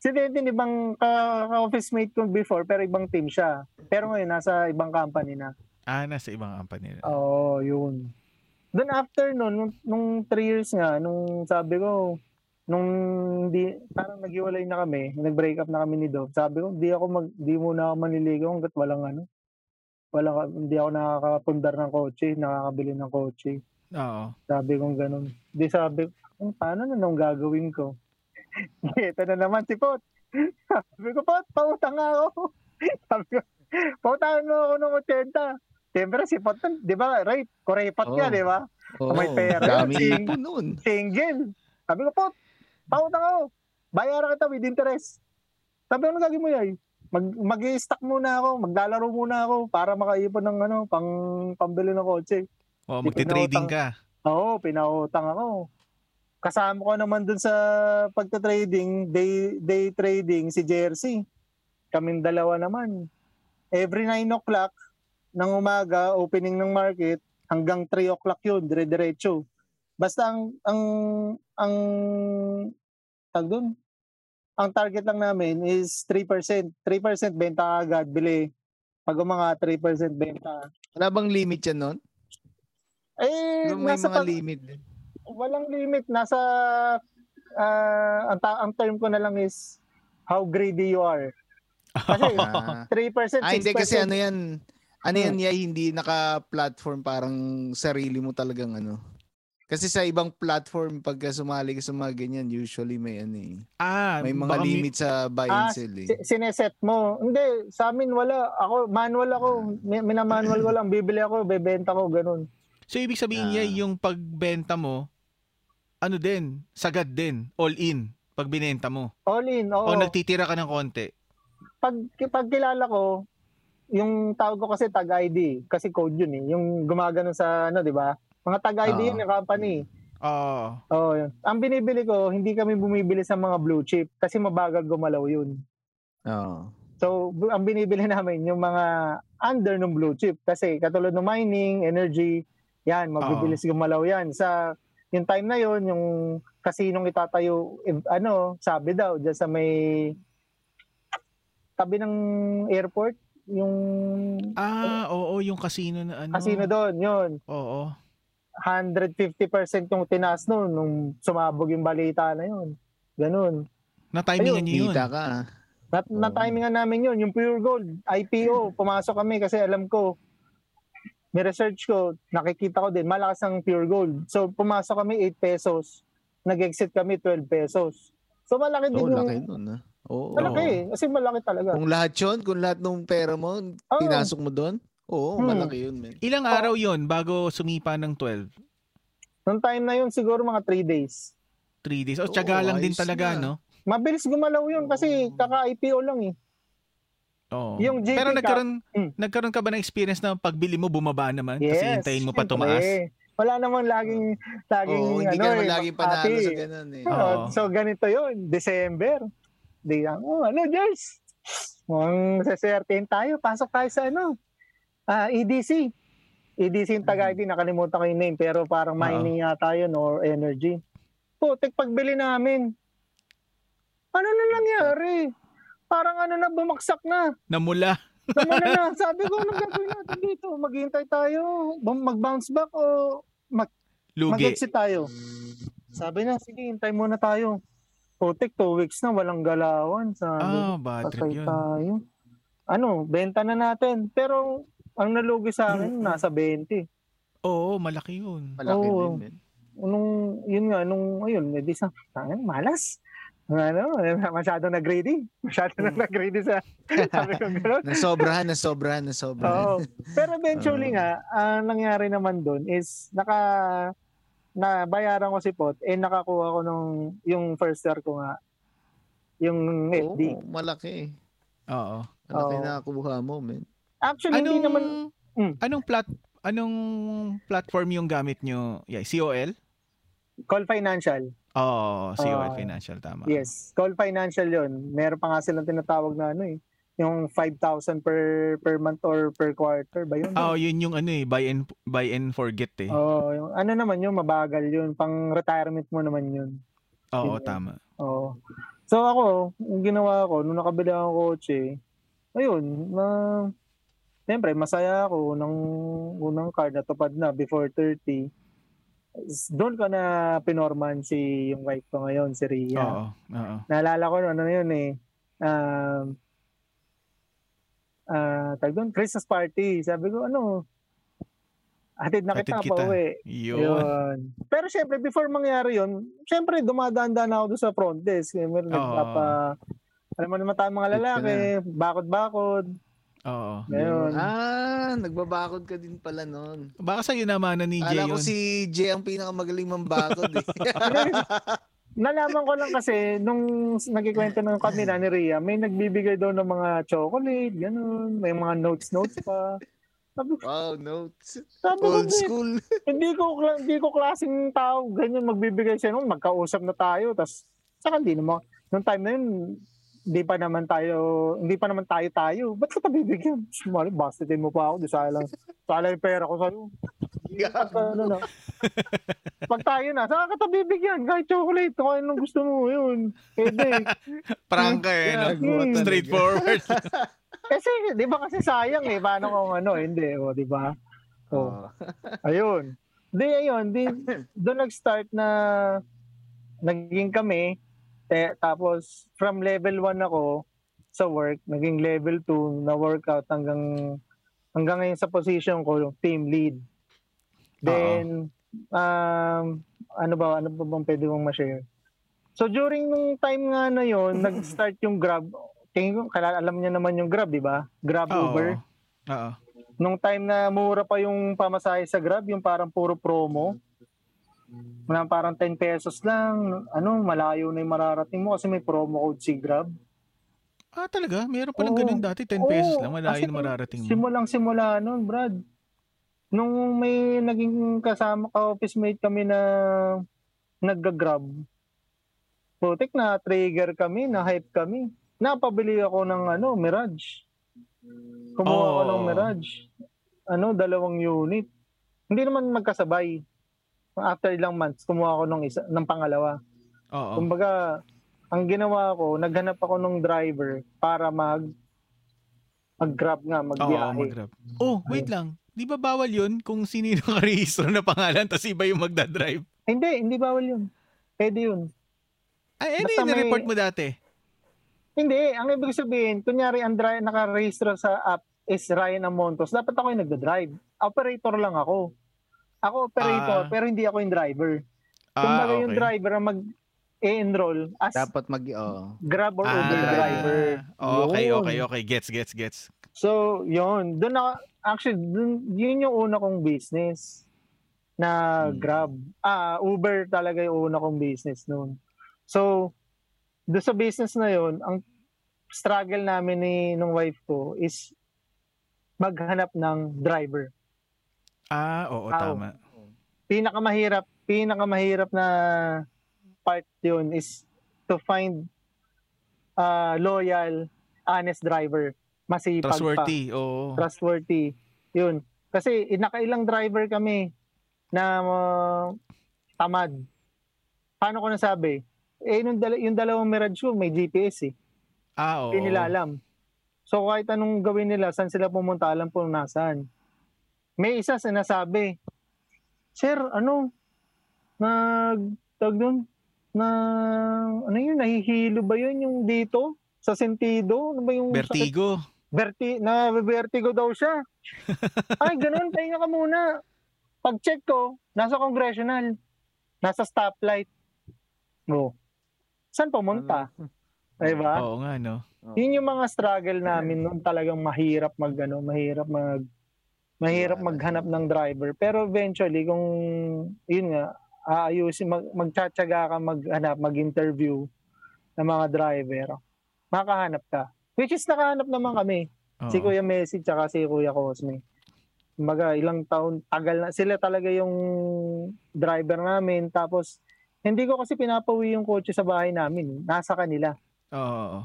Si Denton, ibang ka- ka-office mate ko before, pero ibang team siya. Pero ngayon, nasa ibang company na. Ah, nasa ibang company na. Oo, yun. Then after nun, nung, nung three years nga, nung sabi ko, nung di, parang naghiwalay na kami, nag-break up na kami ni Dov, sabi ko, di ako mag, di muna ako manliligaw hanggat walang ano, walang, hindi ako nakakapundar ng kotse, nakakabili ng kotse. Oo. Sabi kong ganun. Di sabi, "Hmm, paano na nung gagawin ko? Ito na naman si Pot. sabi ko, Pot, pautang nga ako. sabi ko, pautangan mo ako ng 80. Siyempre si Pot, di ba, right? Kurepat ka, Oo. di ba? Oo, May pera Dami sing- nun. Single. Sabi ko, Pot, pautang ako. Bayaran kita with interest. Sabi ko, ano gagawin mo yay? Mag, mag-i-stock muna ako, maglalaro muna ako para makaipon ng ano, pang pambili ng kotse. Oh, pinautang. ka. Oo, pinautang ako. Kasama ko naman dun sa pagta-trading, day, day trading, si Jersey. Kaming dalawa naman. Every 9 o'clock ng umaga, opening ng market, hanggang 3 o'clock yun, dire-diretso. Basta ang, ang, ang, tag dun, ang target lang namin is 3%. 3% benta agad, bili. Pag mga 3% benta. Wala bang limit yan nun? Eh, Yung may nasa mga pag- limit din. Walang limit nasa ah, ang, ta- ang term ko na lang is how greedy you are. Kasi Ah. 3%, 6%. Ah, hindi kasi ano yan. Ano yan, Hmm. Yay, hindi naka-platform parang sarili mo talagang ano. Kasi sa ibang platform, pagka sumali ka sa mga ganyan, usually may ano eh. Ah, May mga limit sa buy and Ah, sell eh. Si- sineset mo. Hindi, sa amin wala. Ako, manual ako. Mi- Minamanual ko lang. Bibili ako, bebenta ko, ganun. So, ibig sabihin Ah. niya, yung pagbenta mo, ano din, sagad din, all in, pag binenta mo. All in, oo. O nagtitira ka ng konti. pag, pag kilala ko, yung tawag ko kasi tag ID, kasi code yun eh. Yung gumagano sa ano, di ba? Mga tag ID Oo. yun yung company. Oo. Oo, yun. Ang binibili ko, hindi kami bumibili sa mga blue chip kasi mabagal gumalaw yun. Oo. So, bu- ang binibili namin yung mga under ng blue chip kasi katulad ng mining, energy, yan, mabibilis gumalaw yan. Sa yung time na yon yung kasinong itatayo, eh, ano, sabi daw, dyan sa may tabi ng airport, yung Ah, oo, yung casino na ano. casino doon, yun. Oo. 150% yung tinaas noon nung sumabog yung balita na yun. Ganun. Na-timingan niyo yun. Kita ka. ah. Na, Oo. na-timingan namin yun, yung Pure Gold, IPO, pumasok kami kasi alam ko, may research ko, nakikita ko din, malakas ang Pure Gold. So, pumasok kami 8 pesos, nag-exit kami 12 pesos. So, malaki din Oo, yung... laki nun ah. Oo. Malaki eh, kasi malaki talaga. Kung lahat yun, kung lahat ng pera mo, Oo. pinasok mo doon, oo, Hmm. malaki yun, man. Ilang araw yun bago sumipa ng 12? Nung time na yun, siguro mga 3 days. 3 days. O, Oo, tsaga lang din talaga, na. no? Mabilis gumalaw yun kasi kaka-IPO lang eh. Oo. Yung JP Pero nagkaroon, Mm. nagkaroon ka ba ng experience na pagbili mo bumaba naman? Kasi Yes. hintayin mo pa syempre. tumaas? Wala naman laging, laging Oo, hindi ano ka naman eh, laging panalo sa ganun eh. Oo, Oo. So ganito yun, December. Di lang, oh, ano, Jers? Mukhang sasertein tayo, pasok tayo sa ano, ah EDC. EDC yung Tagaytay, nakalimutan ko yung name, pero parang Oo. mining yata yun or energy. Putik, pagbili namin. Ano na nangyari? Parang ano na, bumaksak na. Namula. Naman na, sabi ko, anong gagawin natin dito? Maghintay tayo, mag-bounce back o Lugi. mag-exit tayo. Sabi na, sige, hintay muna tayo. Putik, two weeks na, walang galawan. Sabi, Ah, bad trip yun. tayo. Ano, benta na natin. Pero, ang nalugi sa akin, Mm. nasa 20. Oo, malaki yun. Malaki Oo. din, man. Nung, yun nga, nung, ayun, edi sa, tangin, malas. Ano, masyado na greedy. Masyado na Mm. greedy sa, sabi ko gano'n. Nasobrahan, nasobrahan, nasobrahan. Oo. Pero eventually Oo. nga, ang nangyari naman doon is naka na bayaran ko si Pot eh nakakuha ko nung yung first year ko nga yung FD. Oo, malaki. Oo. Malaki Oo. na nakuha mo, man. Actually Anong, hindi naman Mm. anong plat anong platform yung gamit nyo? Yeah, COL? Call Financial. Oo, COL Ah, Financial, tama. Yes, Call Financial 'yon. Meron pa nga silang tinatawag na ano eh, yung 5,000 per per month or per quarter ba yun? Oo, yun yung ano eh, buy and, buy and forget eh. Oo, yung ano naman yun, mabagal yun. Pang retirement mo naman yun. Oo, yun. tama. Oo. So ako, yung ginawa ko, nung nakabili ako kotse, ayun, na, siyempre, masaya ako nung unang card na tupad na before 30. Doon ko na pinorman si yung wife ko ngayon, si Ria. Oo, oo. Naalala ko, ano na yun eh, um, ah, tag doon, Christmas party. Sabi ko, ano, hatid na kita, Hatid kita. pa uwi. Yun. Yun. Pero syempre, before mangyari yun, syempre, dumadaan-daan ako doon sa front desk. Syempre, Oo. nagpapa... Alam mo naman tayo mga lalaki, bakod-bakod. Oo. Ngayon. Ah, nagbabakod ka din pala noon. Baka sa'yo naman na ni Jay Akala ko yun. si Jay ang pinakamagaling mambakod eh. Nalaman ko lang kasi, nung nagkikwento ng kami na ni Rhea, may nagbibigay daw ng mga chocolate, ganun. May mga notes-notes pa. Sabi, wow, notes. sabi ko, Old "Hindi- school. hindi ko hindi ko klaseng tao ganyan magbibigay siya nung magkausap na tayo tas saka hindi naman nung time na yun hindi pa naman tayo hindi pa naman tayo tayo ba't ka pa bibigyan sumali bastitin mo pa ako di sayang sayang yung pera ko sa'yo pag, ano na pag tayo na saka ka bibigyan kahit chocolate kung anong gusto mo yun pwede Prangka eh, no? Talaga. Straightforward. kasi di ba kasi sayang eh paano kung ano hindi o di ba oh. Oh. Ayun. Di, ayun. Di, doon nag-start na naging kami. Eh, tapos, from level 1 ako sa work, naging level 2 na workout hanggang hanggang ngayon sa position ko, yung team lead. Then, um, ano ba, ano ba bang pwede mong ma-share? So, during nung time nga na yon nag-start yung Grab. Tingin ko, kala, alam niya naman yung Grab, di ba? Grab Oo. Uber Oo. nung time na mura pa yung pamasahe sa Grab, yung parang puro promo, na parang 10 pesos lang, ano, malayo na yung mararating mo kasi may promo code si Grab. Ah, talaga? Meron palang Oo. ganun dati. 10 pesos lang. Malayo kasi na mararating mo. Simulang simula nun, Brad. Nung may naging kasama ka office mate kami na nagga-grab, putik na trigger kami, na hype kami. Napabili ako ng ano, Mirage. Kumuha ako ng Mirage. Ano, dalawang unit. Hindi naman magkasabay. After ilang months, kumuha ako ng isa, ng pangalawa. Oo. Kumbaga, ang ginawa ko, naghanap ako ng driver para mag Mag-grab nga, Oo, magbiyahe. mag-grab. Oh, wait lang. Di ba bawal yun kung sino yung nakarehistro na pangalan tapos iba yung magdadrive? Hindi, hindi bawal yun. Pwede yun. Ay, ano yung may- report mo dati? Hindi, ang ibig sabihin, kunyari ang dri- nakarehistro sa app is Ryan Amontos, dapat ako yung nagda-drive. Operator lang ako. Ako operator, Ah. pero hindi ako yung driver. Ah, Kumbaga yung okay. driver ang mag-enroll as Dapat mag, oh. Grab or Ah, Uber driver. Okay, Yun. okay, okay. Gets, gets, gets. So, yun. Doon na, actually, dun, yun yung una kong business na Hmm. Grab. Ah, Uber talaga yung una kong business noon. So, doon sa business na yun, ang struggle namin ni nung wife ko is maghanap ng driver. Ah, oo, Ah, tama. Pinakamahirap, pinakamahirap na part yun is to find ah, loyal, honest driver. Masipag pa. Trustworthy, oo. trustworthy. Yun. Kasi nakailang driver kami na uh, tamad. Paano ko nasabi? Eh, yung, dala- yung dalawang Mirage ko, may GPS eh. Ah, oo. Hindi nila alam. So kahit anong gawin nila, saan sila pumunta, alam po nasaan. May isa sinasabi, Sir, ano, nag, tag doon, na, ano yun, nahihilo ba yun yung dito? Sa sentido? Ano ba yung sakit? Vertigo. Verti na vertigo daw siya. Ay, ganun, pahinga ka muna. Pag-check ko, nasa congressional. Nasa stoplight. No. Saan pumunta? Diba? Oo nga, no? Yun yung mga struggle namin noon talagang mahirap mag ano, mahirap mag mahirap maghanap ng driver. Pero eventually kung yun nga aayusin mag magtsatsaga ka maghanap, mag-interview ng mga driver, makahanap ka. Which is nakahanap naman kami. Oo. Si Kuya Messi tsaka si Kuya Cosme. Kumbaga, ilang taon, tagal na. Sila talaga yung driver namin. Tapos, hindi ko kasi pinapauwi yung kotse sa bahay namin. Nasa kanila. Oo, oo.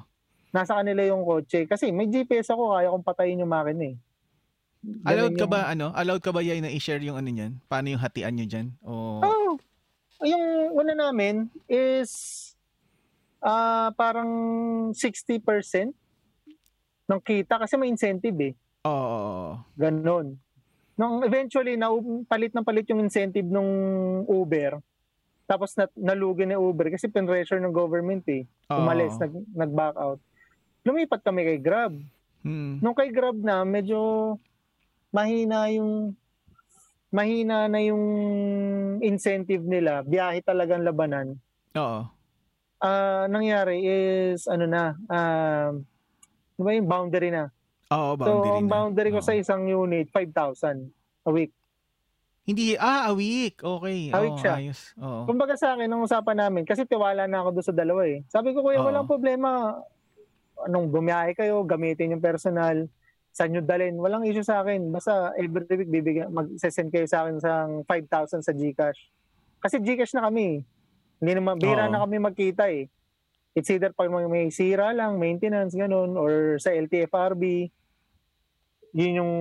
Nasa kanila yung kotse. Kasi may GPS ako, kaya kong patayin yung makina eh. Allowed ka yung- ba, ano? Allowed ka ba yan na i-share yung ano niyan? Paano yung hatian nyo dyan? O... Oh, yung una namin is ah parang 60% ng kita kasi may incentive eh. Oo, oo. Ganon. Nung eventually, na, palit ng palit yung incentive nung Uber. Tapos na, nalugi ni Uber kasi pinressure ng government eh. Umalis, nag, nag-back out. Lumipat kami kay Grab. Hmm. Nung kay Grab na, medyo mahina yung mahina na yung incentive nila. Biyahe talagang labanan. Oo. Ah, nangyari is ano na, um, ano ba yung boundary na. Oo, so, boundary ang na. boundary ko Oo. sa isang unit, 5,000 a week. Hindi, ah, a week. Okay. A week Oo, siya. ayos. Oo. Kumbaga sa akin, nung usapan namin, kasi tiwala na ako doon sa dalawa eh. Sabi ko, kuya, Oo. walang problema. Anong bumiyahe kayo, gamitin yung personal, saan nyo dalhin, walang issue sa akin. Basta every week, bibigyan, mag-send kayo sa akin sa 5,000 sa Gcash. Kasi Gcash na kami. Hindi naman, bira Oo. na kami magkita eh. It's either pag may sira lang, maintenance, ganun, or sa LTFRB, yun yung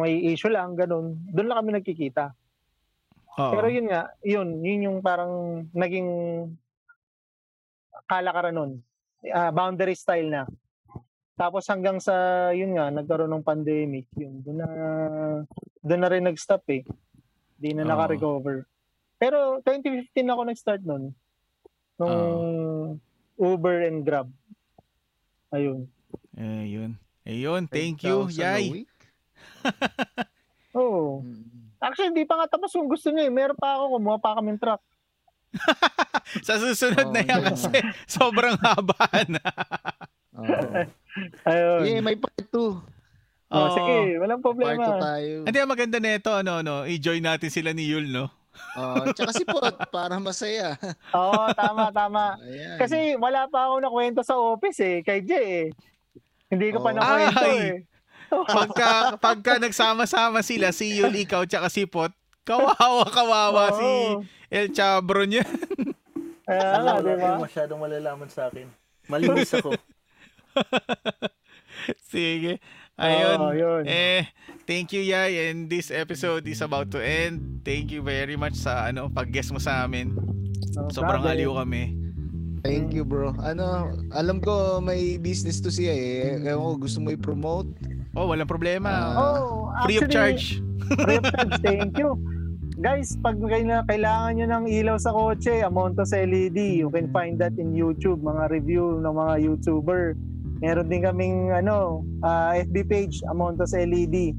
may issue lang, ganun. Doon lang kami nagkikita. Oo. Pero yun nga, yun, yun yung parang naging kalakaran nun. Ah, boundary style na. Tapos hanggang sa, yun nga, nagkaroon ng pandemic, yun, doon na, doon na rin nag-stop eh. Di na Oo. naka-recover. Pero 2015 ako nag-start nun. Nung Uber and Grab. Ayun. Eh, yun. Eh, yun. Thank you, 5,000 a Yay. Oo. Mm. Actually, hindi pa nga tapos yung gusto niya eh. Meron pa ako, kumuha pa kami ng truck. Sa susunod Oo, na yan kasi sobrang haba na. Oo. Ayun. Yeah, may part 2. Oh, Oo. sige, walang Part 2 problema. tayo. Hindi, ang maganda nito, ano, no, i-join natin sila ni Yul, no? Oh, tsaka si Pot, para masaya. Oo, tama, tama. Ayan. Kasi wala pa ako nakwento sa office eh, kay Jay eh. Hindi ko pa Oo. nakwento Ay! eh. Pagka, pagka nagsama-sama sila, si Yul, ikaw, tsaka si Pot, kawawa, kawawa si Oo. El Chabro niya. Kaya nga, Wala di ba? kayong masyadong malalaman sa akin. Malinis ako. Sige. Ayun. Oo, yun. Eh, thank you, Yay. And this episode is about to end. Thank you very much sa ano pag-guest mo sa amin. No Sobrang aliw kami. Thank you, bro. Ano, alam ko may business to siya eh. Ewan ko, gusto mo i-promote? Oh, walang problema. Ah. Oh, Free of charge. Free of charge. Thank you. Guys, pag kaila- kailangan nyo ng ilaw sa kotse, Amontos LED, you can find that in YouTube, mga review ng mga YouTuber. Meron din kaming ano, ah, FB page, Amontos LED.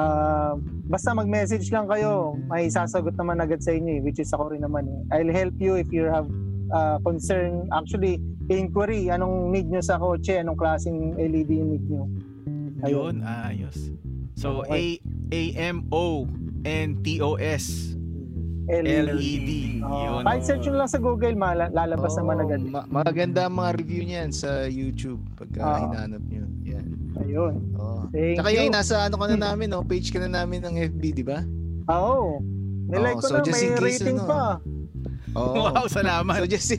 Ah, basta mag-message lang kayo, may sasagot naman agad sa inyo, eh, which is ako rin naman. Eh. I'll help you if you have ah, concern, actually, inquiry, anong need nyo sa kotse, anong klaseng LED yung need nyo. Ayun, ayos. So, Okay. LED. Oh, Yun. kahit search nyo lang sa Google, lalabas Oo, naman agad. ma- maganda ang mga review niyan sa YouTube pagka Oo. hinanap niyo. Yan. Ayun. Oo. Thank Tsaka you. yung nasa ano ka na namin, no? page ka na namin ng FB, di ba? Oo. Nilike Oo, ko so na, just may in case, rating ano, pa. Oo. Wow, salamat. So just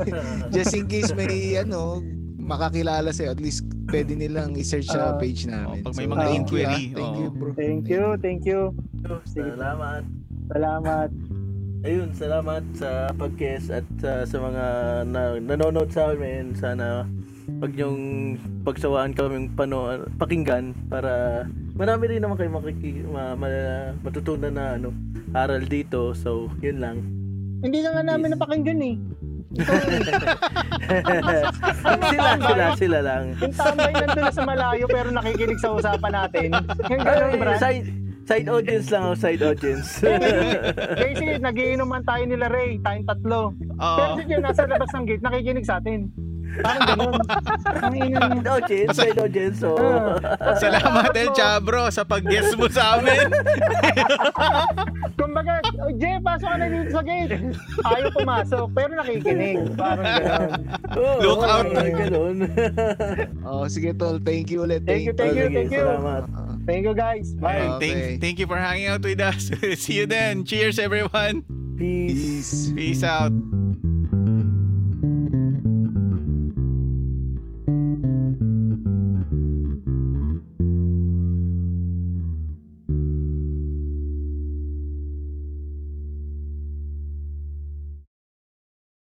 just in case may ano makakilala sa'yo, at least pwede nilang i-search sa Ah. page namin. Oh, pag may So, mga thank you, inquiry, ah. Thank oo. you, bro. Thank you, thank you. Salamat. Salamat. Ayun, salamat sa podcast at sa, sa mga na, nanonood sa amin. Sana pag yung pagsawaan kaming pano, pakinggan para marami rin naman kayo makiki, ma, ma- matutunan na ano, aral dito. So, yun lang. Hindi na nga namin napakinggan eh. sila, sila, sila lang. Yung tambay nandun na sa malayo pero nakikinig sa usapan natin. Yung ganun, Ay, Brad. Side, audience lang ako, side audience. Kasi nagiinuman tayo nila Ray, tayong tatlo. Pero Oo. si Jen, nasa labas ng gate, nakikinig sa atin. Parang ganun. Side audience. So, Ah. Salamat El Chabro sa pag-guest mo sa amin. Kumbaga, oh, Jay, pasok ka na dito sa gate. Ayaw pumasok, pero nakikinig. Parang gano'n. oh, Look out. Ganun. Oh, sige tol, thank you ulit. Thank you, thank you, thank you. Salamat. Thank you guys. Bye. Okay. thank, thank you for hanging out with us. See you then. Cheers everyone. Peace. peace. Peace out.